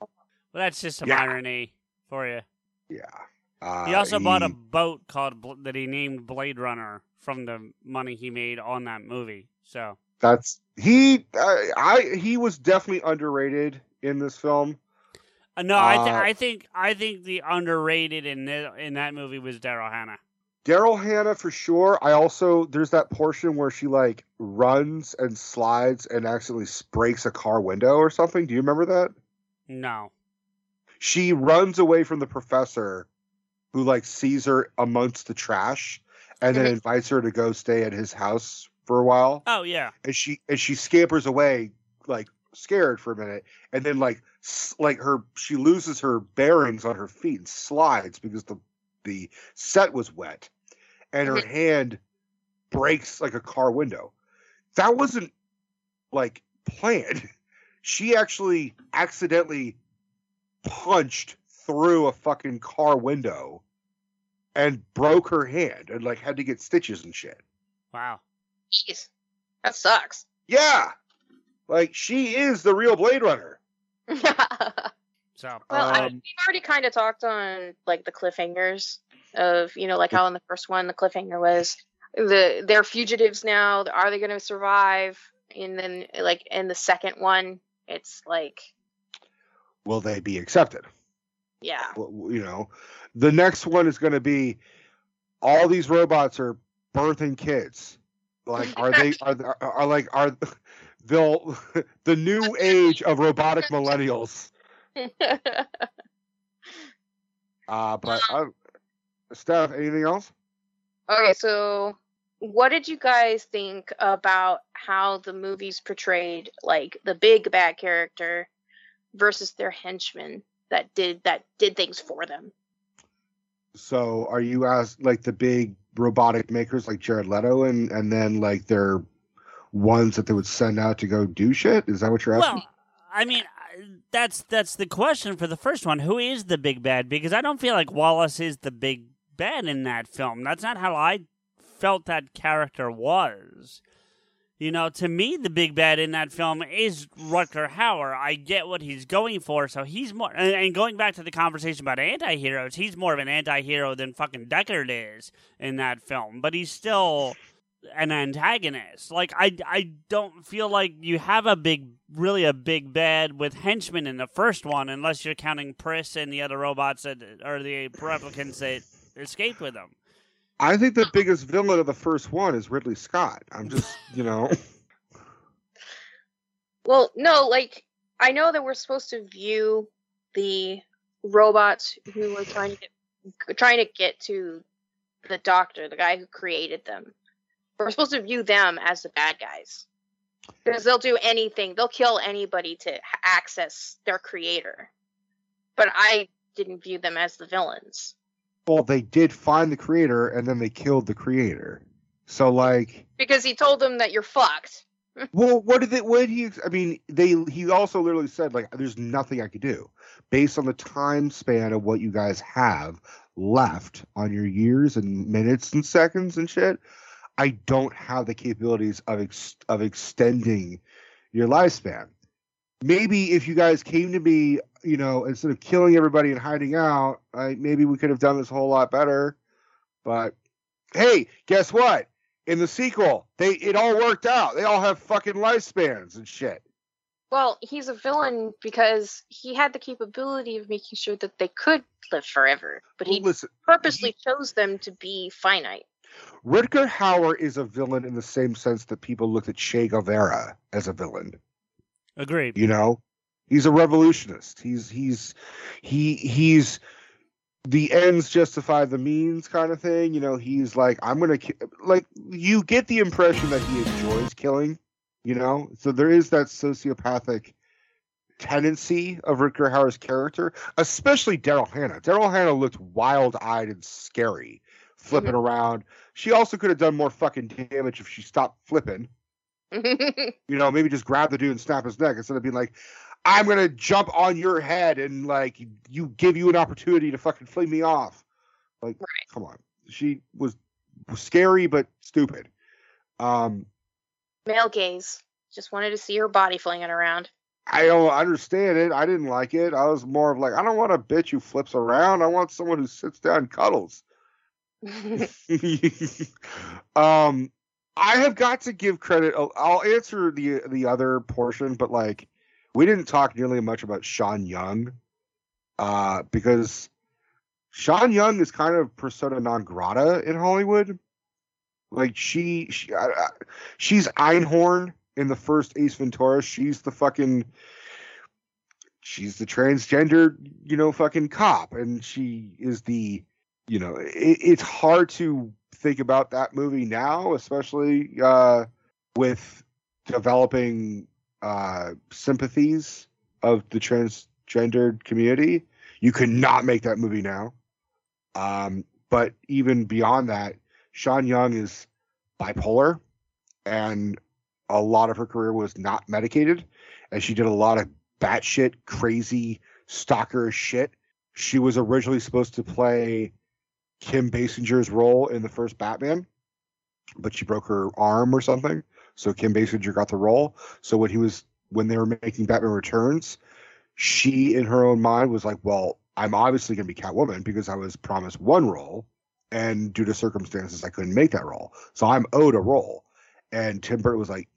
Well, that's just some Yeah. irony for you. Yeah. Uh, He also bought a boat called that he named Blade Runner from the money he made on that movie. So That's he. Uh, I he was definitely underrated in this film. uh, no, I, th- Uh, I think I think the underrated in the, in that movie was Daryl Hannah. Daryl Hannah for sure. I also there's that portion where she like runs and slides and accidentally breaks a car window or something. Do you remember that? No, She runs away from the professor, who like sees her amongst the trash, and then invites her to go stay at his house for a while. oh yeah, and she and she scampers away like scared for a minute. And then like like her she loses her bearings on her feet and slides because the the set was wet. And her hand breaks like a car window. That wasn't like planned. She actually accidentally punched through a fucking car window and broke her hand and like had to get stitches and shit wow. Jeez, that sucks. Yeah. Like she is the real Blade Runner. So Well, I mean, Um, we've already kind of talked on like the cliffhangers of you know like how in the first one the cliffhanger was the they're fugitives now. Are they going to survive? And then like in the second one, it's like Will they be accepted? Yeah, You know, the next one is going to be all these robots are birthing kids. Like, are they are are, are like are they'll the new age of robotic millennials? Uh, but uh, Steph, anything else? Okay, so what did you guys think about how the movies portrayed like the big bad character versus their henchmen that did that did things for them? So, are you as like the big robotic makers like Jared Leto, and and then like they're ones that they would send out to go do shit? Is that what you're asking? well, I mean, that's that's the question for the first one. Who is the big bad? Because I don't feel like Wallace is the big bad in that film. That's not how I felt that character was. You know, to me, the big bad in that film is Rutger Hauer. I get what he's going for, so he's more. And, and going back to the conversation about anti-heroes, he's more of an anti-hero than fucking Deckard is in that film. But he's still an antagonist. Like I, I don't feel like you have a big, really a big bad with henchmen in the first one, unless you're counting Pris and the other robots that or the replicants that escaped with them. I think the biggest villain of the first one is Ridley Scott. I'm just, you know, Well, no, like I know that we're supposed to view the robots who were trying to get, trying to get to the doctor, the guy who created them. We're supposed to view them as the bad guys because they'll do anything. They'll kill anybody to access their creator. But I didn't view them as the villains. Well, they did find the creator and then they killed the creator. So like, Because he told them that you're fucked. well, what did they? What did he? I mean, they. He also literally said like, "There's nothing I could do based on the time span of what you guys have left on your years and minutes and seconds and shit. I don't have the capabilities of ex- of extending your lifespan. Maybe if you guys came to me, you know, instead of killing everybody and hiding out, I, maybe we could have done this a whole lot better. But hey, guess what? In the sequel, they it all worked out. They all have fucking lifespans and shit. Well, he's a villain because he had the capability of making sure that they could live forever, but he Listen, purposely chose them to be finite. Rutger Hauer is a villain in the same sense that people looked at Che Guevara as a villain. Agreed. You know, he's a revolutionist. He's he's he he's the ends justify the means kind of thing. You know, he's like I'm gonna ki-. like you get the impression that he enjoys killing. You know, so there is that sociopathic tendency of Rutger Hauer's character, especially Daryl Hannah. Daryl Hannah looked wild-eyed and scary, flipping mm-hmm. around. She also could have done more fucking damage if she stopped flipping you know, maybe just grab the dude and snap his neck instead of being like, I'm gonna jump on your head and like you give you an opportunity to fucking fling me off. Like, come on. She was, was scary but stupid. Um, Male gaze. Just wanted to see her body flinging around. I don't understand it. I didn't like it. I was more of like, I don't want a bitch who flips around. I want someone who sits down and cuddles. um, I have got to give credit. I'll- I'll answer the the other portion, but like, we didn't talk nearly much about Sean Young, uh, because Sean Young is kind of persona non grata in Hollywood. Like she, she she's Einhorn in the first Ace Ventura. She's the fucking she's the transgender, you know, fucking cop, and she is the, you know, it, it's hard to think about that movie now, especially uh, with developing uh, sympathies of the transgendered community. You could not make that movie now. Um, but even beyond that, Sean Young is bipolar, and a lot of her career was not medicated, and she did a lot of batshit crazy stalker shit. She was originally supposed to play Kim Basinger's role in the first Batman, but she broke her arm or something. So Kim Basinger got the role. So when he was when they were making Batman Returns, she in her own mind was like, "Well, I'm obviously going to be Catwoman because I was promised one role, and due to circumstances, I couldn't make that role. So I'm owed a role." And Tim Burton was like,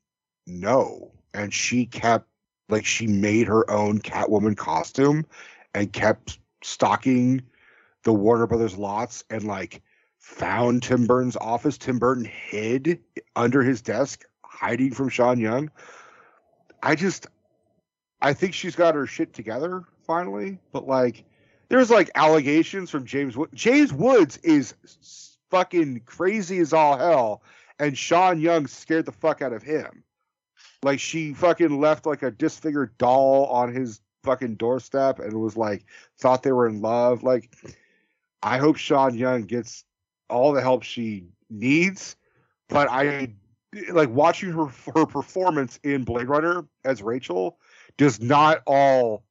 "No," and she kept like she made her own Catwoman costume and kept stalking the Warner Brothers lots and like found Tim Burton's office. Tim Burton hid under his desk, hiding from Sean Young. I just, I think she's got her shit together finally, but like, there's like allegations from James Wood. James Woods is fucking crazy as all hell, and Sean Young scared the fuck out of him. Like she fucking left like a disfigured doll on his fucking doorstep and was like thought they were in love. Like I hope Sean Young gets all the help she needs, but I like watching her her performance in Blade Runner as Rachel does not all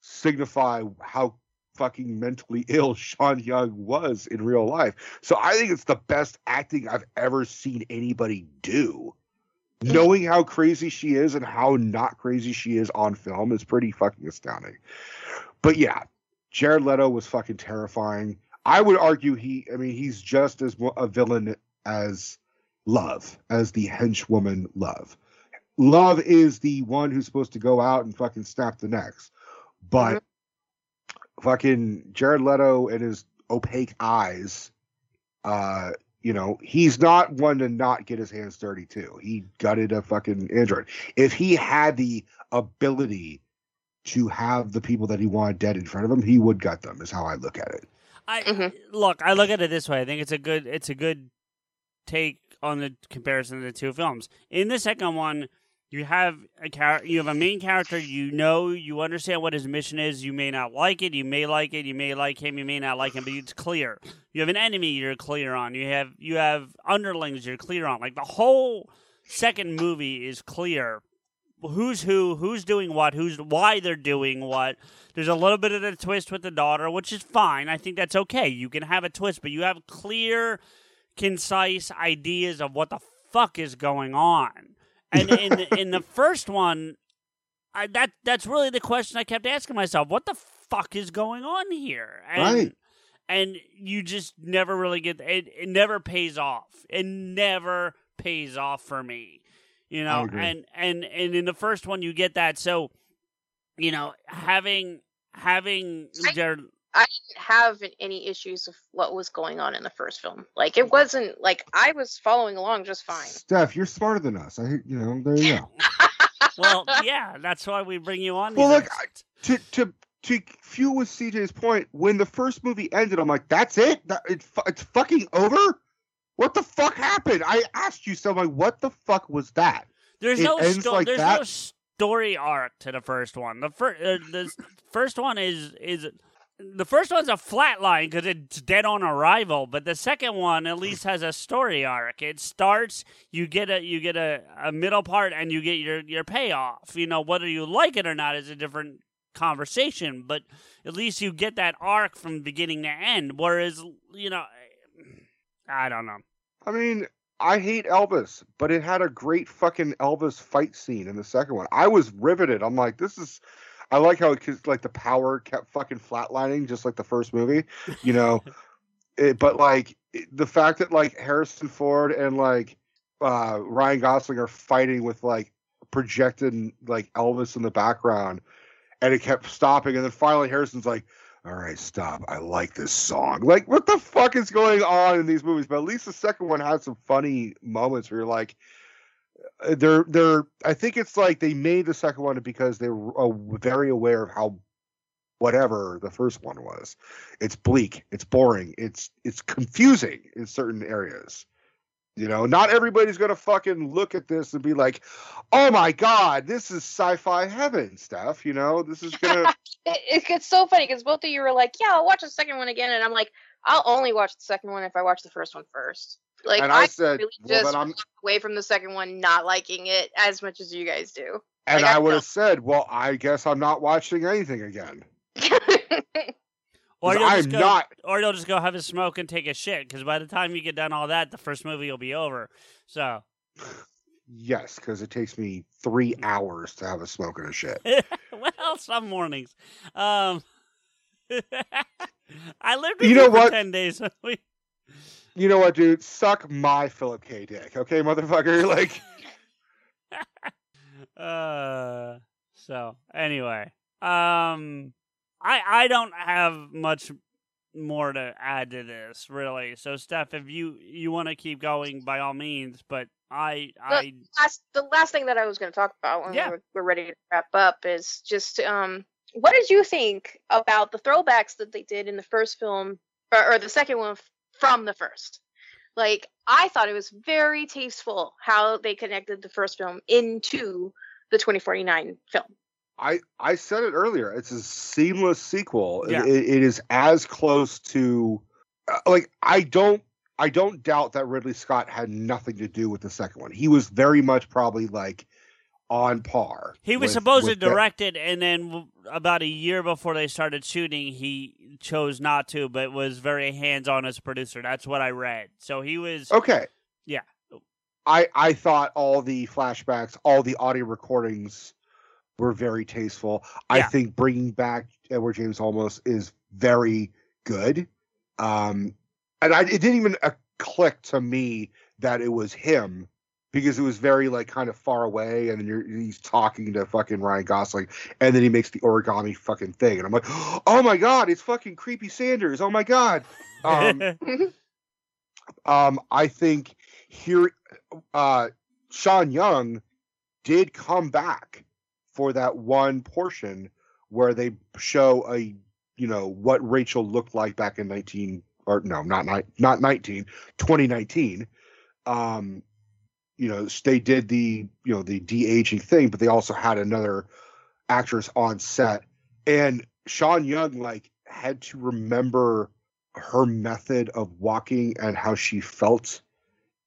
signify how fucking mentally ill Sean Young was in real life. So I think it's the best acting I've ever seen anybody do Knowing how crazy she is and how not crazy she is on film is pretty fucking astounding. But yeah, Jared Leto was fucking terrifying. I would argue he, I mean, he's just as a villain as Love, as the henchwoman Love. Love is the one who's supposed to go out and fucking snap the necks. But fucking Jared Leto and his opaque eyes, uh, you know, he's not one to not get his hands dirty too. He gutted a fucking android. If he had the ability to have the people that he wanted dead in front of him, he would gut them. Is how I look at it. I mm-hmm. look. I look at it this way. I think it's a good. It's a good take on the comparison of the two films. In the second one, you have a char- You have a main character. You know. You understand what his mission is. You may not like it. You may like it. You may like him. You may not like him. But it's clear. You have an enemy. You're clear on. You have. You have underlings. You're clear on. Like the whole second movie is clear who's who, who's doing what, who's why they're doing what. There's a little bit of a twist with the daughter, which is fine. I think that's okay. You can have a twist, but you have clear, concise ideas of what the fuck is going on. And in in the first one, I, that that's really the question I kept asking myself: What the fuck is going on here? And, Right. And you just never really get it. It never pays off. It never pays off for me you know and and and in the first one you get that so you know having having Jared I didn't have any issues with what was going on in the first film. Like it wasn't like I was following along just fine. Steph, you're smarter than us. I, you know, there you go. well yeah that's why we bring you on Well, look, I- to to to fuel with CJ's point, when the first movie ended, I'm like, that's it. That, it it's fucking over. What the fuck happened? I asked you so. Like, what the fuck was that? There's It no sto- like there's that? no story arc to the first one. The first uh, the first one is is the first one's a flat line because it's dead on arrival, but the second one at least has a story arc. It starts, you get a you get a, a middle part, and you get your your payoff. You know whether you like it or not is a different conversation, but at least you get that arc from beginning to end. Whereas you know, I don't know. I mean, I hate Elvis, but it had a great fucking Elvis fight scene in the second one. I was riveted. I'm like, this is. I like how it like the power kept fucking flatlining, just like the first movie, you know. it, but like it- the fact that like Harrison Ford and like uh Ryan Gosling are fighting with like projected like Elvis in the background, and it kept stopping, and then finally Harrison's like, all right, stop. I like this song. Like, what the fuck is going on in these movies? But at least the second one had some funny moments where you're like, they're they're. I think it's like they made the second one because they were uh, very aware of how whatever the first one was. It's bleak. It's boring. It's it's confusing in certain areas. You know, not everybody's gonna fucking look at this and be like, "Oh my god, this is sci-fi heaven stuff." You know, this is gonna. It, it gets so funny because both of you were like, "Yeah, I'll watch the second one again," and I'm like, "I'll only watch the second one if I watch the first one first. Like And I I, said, really well, just I'm- away from the second one, not liking it as much as you guys do. And Like, I would have said, well, I guess I'm not watching anything again. Or you'll I'm just go, not- or you'll just go have a smoke and take a shit. Because by the time you get done all that, the first movie will be over. So, Yes, because it takes me three hours to have a smoke and a shit. well, some mornings. Um, I lived with You know what? ten days. You know what, dude? Suck my Philip K. Dick, okay, motherfucker? Like, uh, so anyway, um, I I don't have much more to add to this really. So, Steph, if you you want to keep going, by all means. But I I the last the last thing that I was going to talk about when Yeah. we're, we're ready to wrap up is just um what did you think about the throwbacks that they did in the first film or, or the second one from the first? Like I thought it was very tasteful how they connected the first film into the 2049 film. I I said it earlier. It's a seamless sequel. Yeah. It, it is as close to, uh, like, I don't. I don't doubt that Ridley Scott had nothing to do with the second one. He was very much probably like on par. He was with- supposed to with the- direct it, and then about a year before they started shooting, he chose not to, but was very hands on as producer. That's what I read. So he was Okay. Yeah. I I thought all the flashbacks, all the audio recordings were very tasteful. I think bringing back Edward James Olmos is very good. Um, and I it didn't even uh, click to me that it was him because it was very like kind of far away, and then you're he's talking to fucking Ryan Gosling, and then he makes the origami fucking thing, and I'm like, oh my god, it's fucking creepy Sanders. Oh my god. Um, um, I think here, uh, Sean Young did come back for that one portion where they show a, you know, what Rachel looked like back in 19 or no, not not 19, 2019. Um, you know, they did the, you know, the de-aging thing, but they also had another actress on set and Sean Young like had to remember her method of walking and how she felt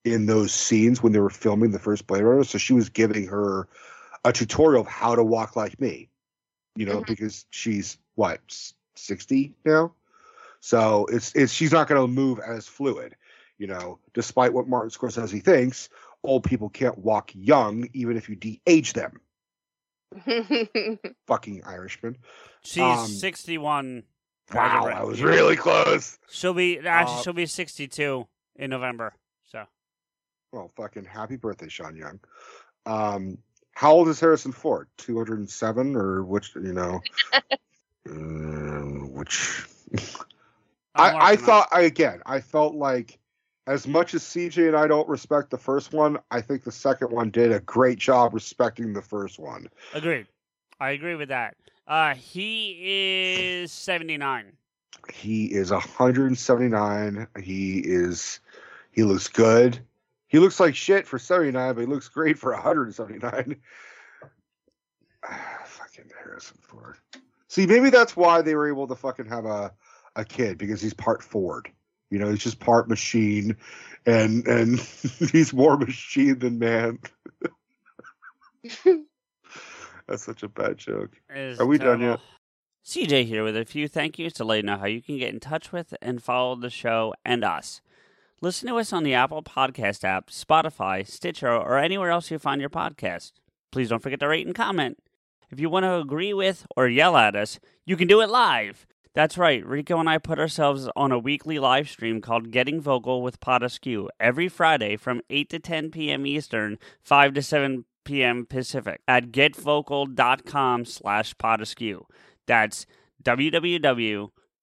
in those scenes when they were filming the first Blade Runner. So she was giving her a tutorial of how to walk like me, you know, Mhm. because she's what s- 60 now. So it's it's she's not going to move as fluid, you know, despite what Martin Scorsese thinks. Old people can't walk young, even if you de-age them. Fucking Irishman. She's Um, 61. Wow, I was really close. She'll be actually Uh, she'll be 62 in November. So Well, fucking happy birthday, Sean Young. Um, how old is Harrison Ford? Two hundred and seven, or which? You know, um, which? I'm I, I working on thought I again. I felt like as much as CJ and I don't respect the first one, I think the second one did a great job respecting the first one. agreed. I agree with that. Uh, he is 79. He is 179. He is. He looks good. He looks like shit for 79, but he looks great for 179. Ah, fucking Harrison Ford. See, maybe that's why they were able to fucking have a a kid because he's part Ford. You know, he's just part machine, and and he's more machine than man. that's such a bad joke. Are we done terrible. CJ here with a few thank yous to let you know how you can get in touch with and follow the show and us. Listen to us on the Apple Podcast app, Spotify, Stitcher, or anywhere else you find your podcast. Please don't forget to rate and comment. If you want to agree with or yell at us, you can do it live. That's right, Rico and I put ourselves on a weekly live stream called Getting Vocal with Pot Askew every Friday from 8 to 10 p.m. Eastern, 5 to 7 p.m. Pacific at getvocal.com slash potaskew. That's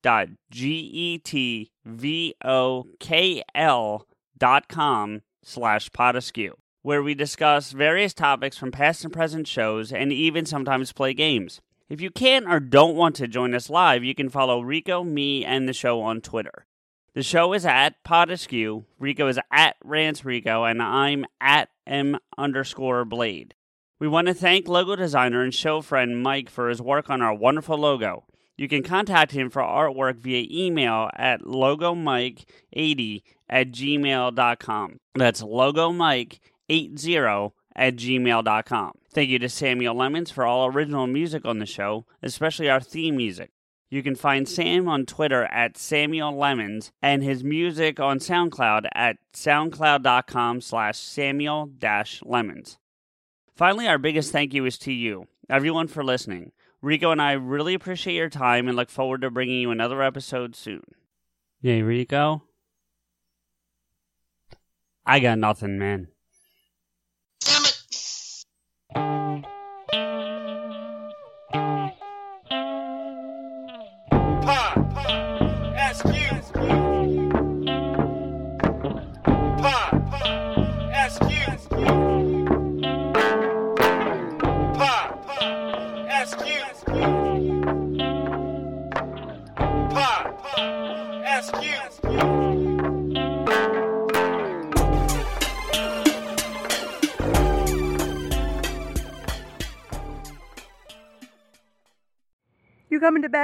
www.getvokl.com slash potaskew, where we discuss various topics from past and present shows and even sometimes play games. If you can't or don't want to join us live, you can follow Rico, me, and the show on Twitter. The show is at Potaskew, Rico is at Rance Rico, and I'm at M underscore Blade. We want to thank logo designer and show friend Mike for his work on our wonderful logo. You can contact him for artwork via email at logomike80 at gmail.com. That's logomike80 at gmail.com. Thank you to Samuel Lemons for all original music on the show, especially our theme music. You can find Sam on Twitter at Samuel Lemons and his music on SoundCloud at soundcloud.com slash Samuel Lemons. Finally, our biggest thank you is to you, everyone, for listening. Rico and I really appreciate your time and look forward to bringing you another episode soon. Yay, Rico. I got nothing, man.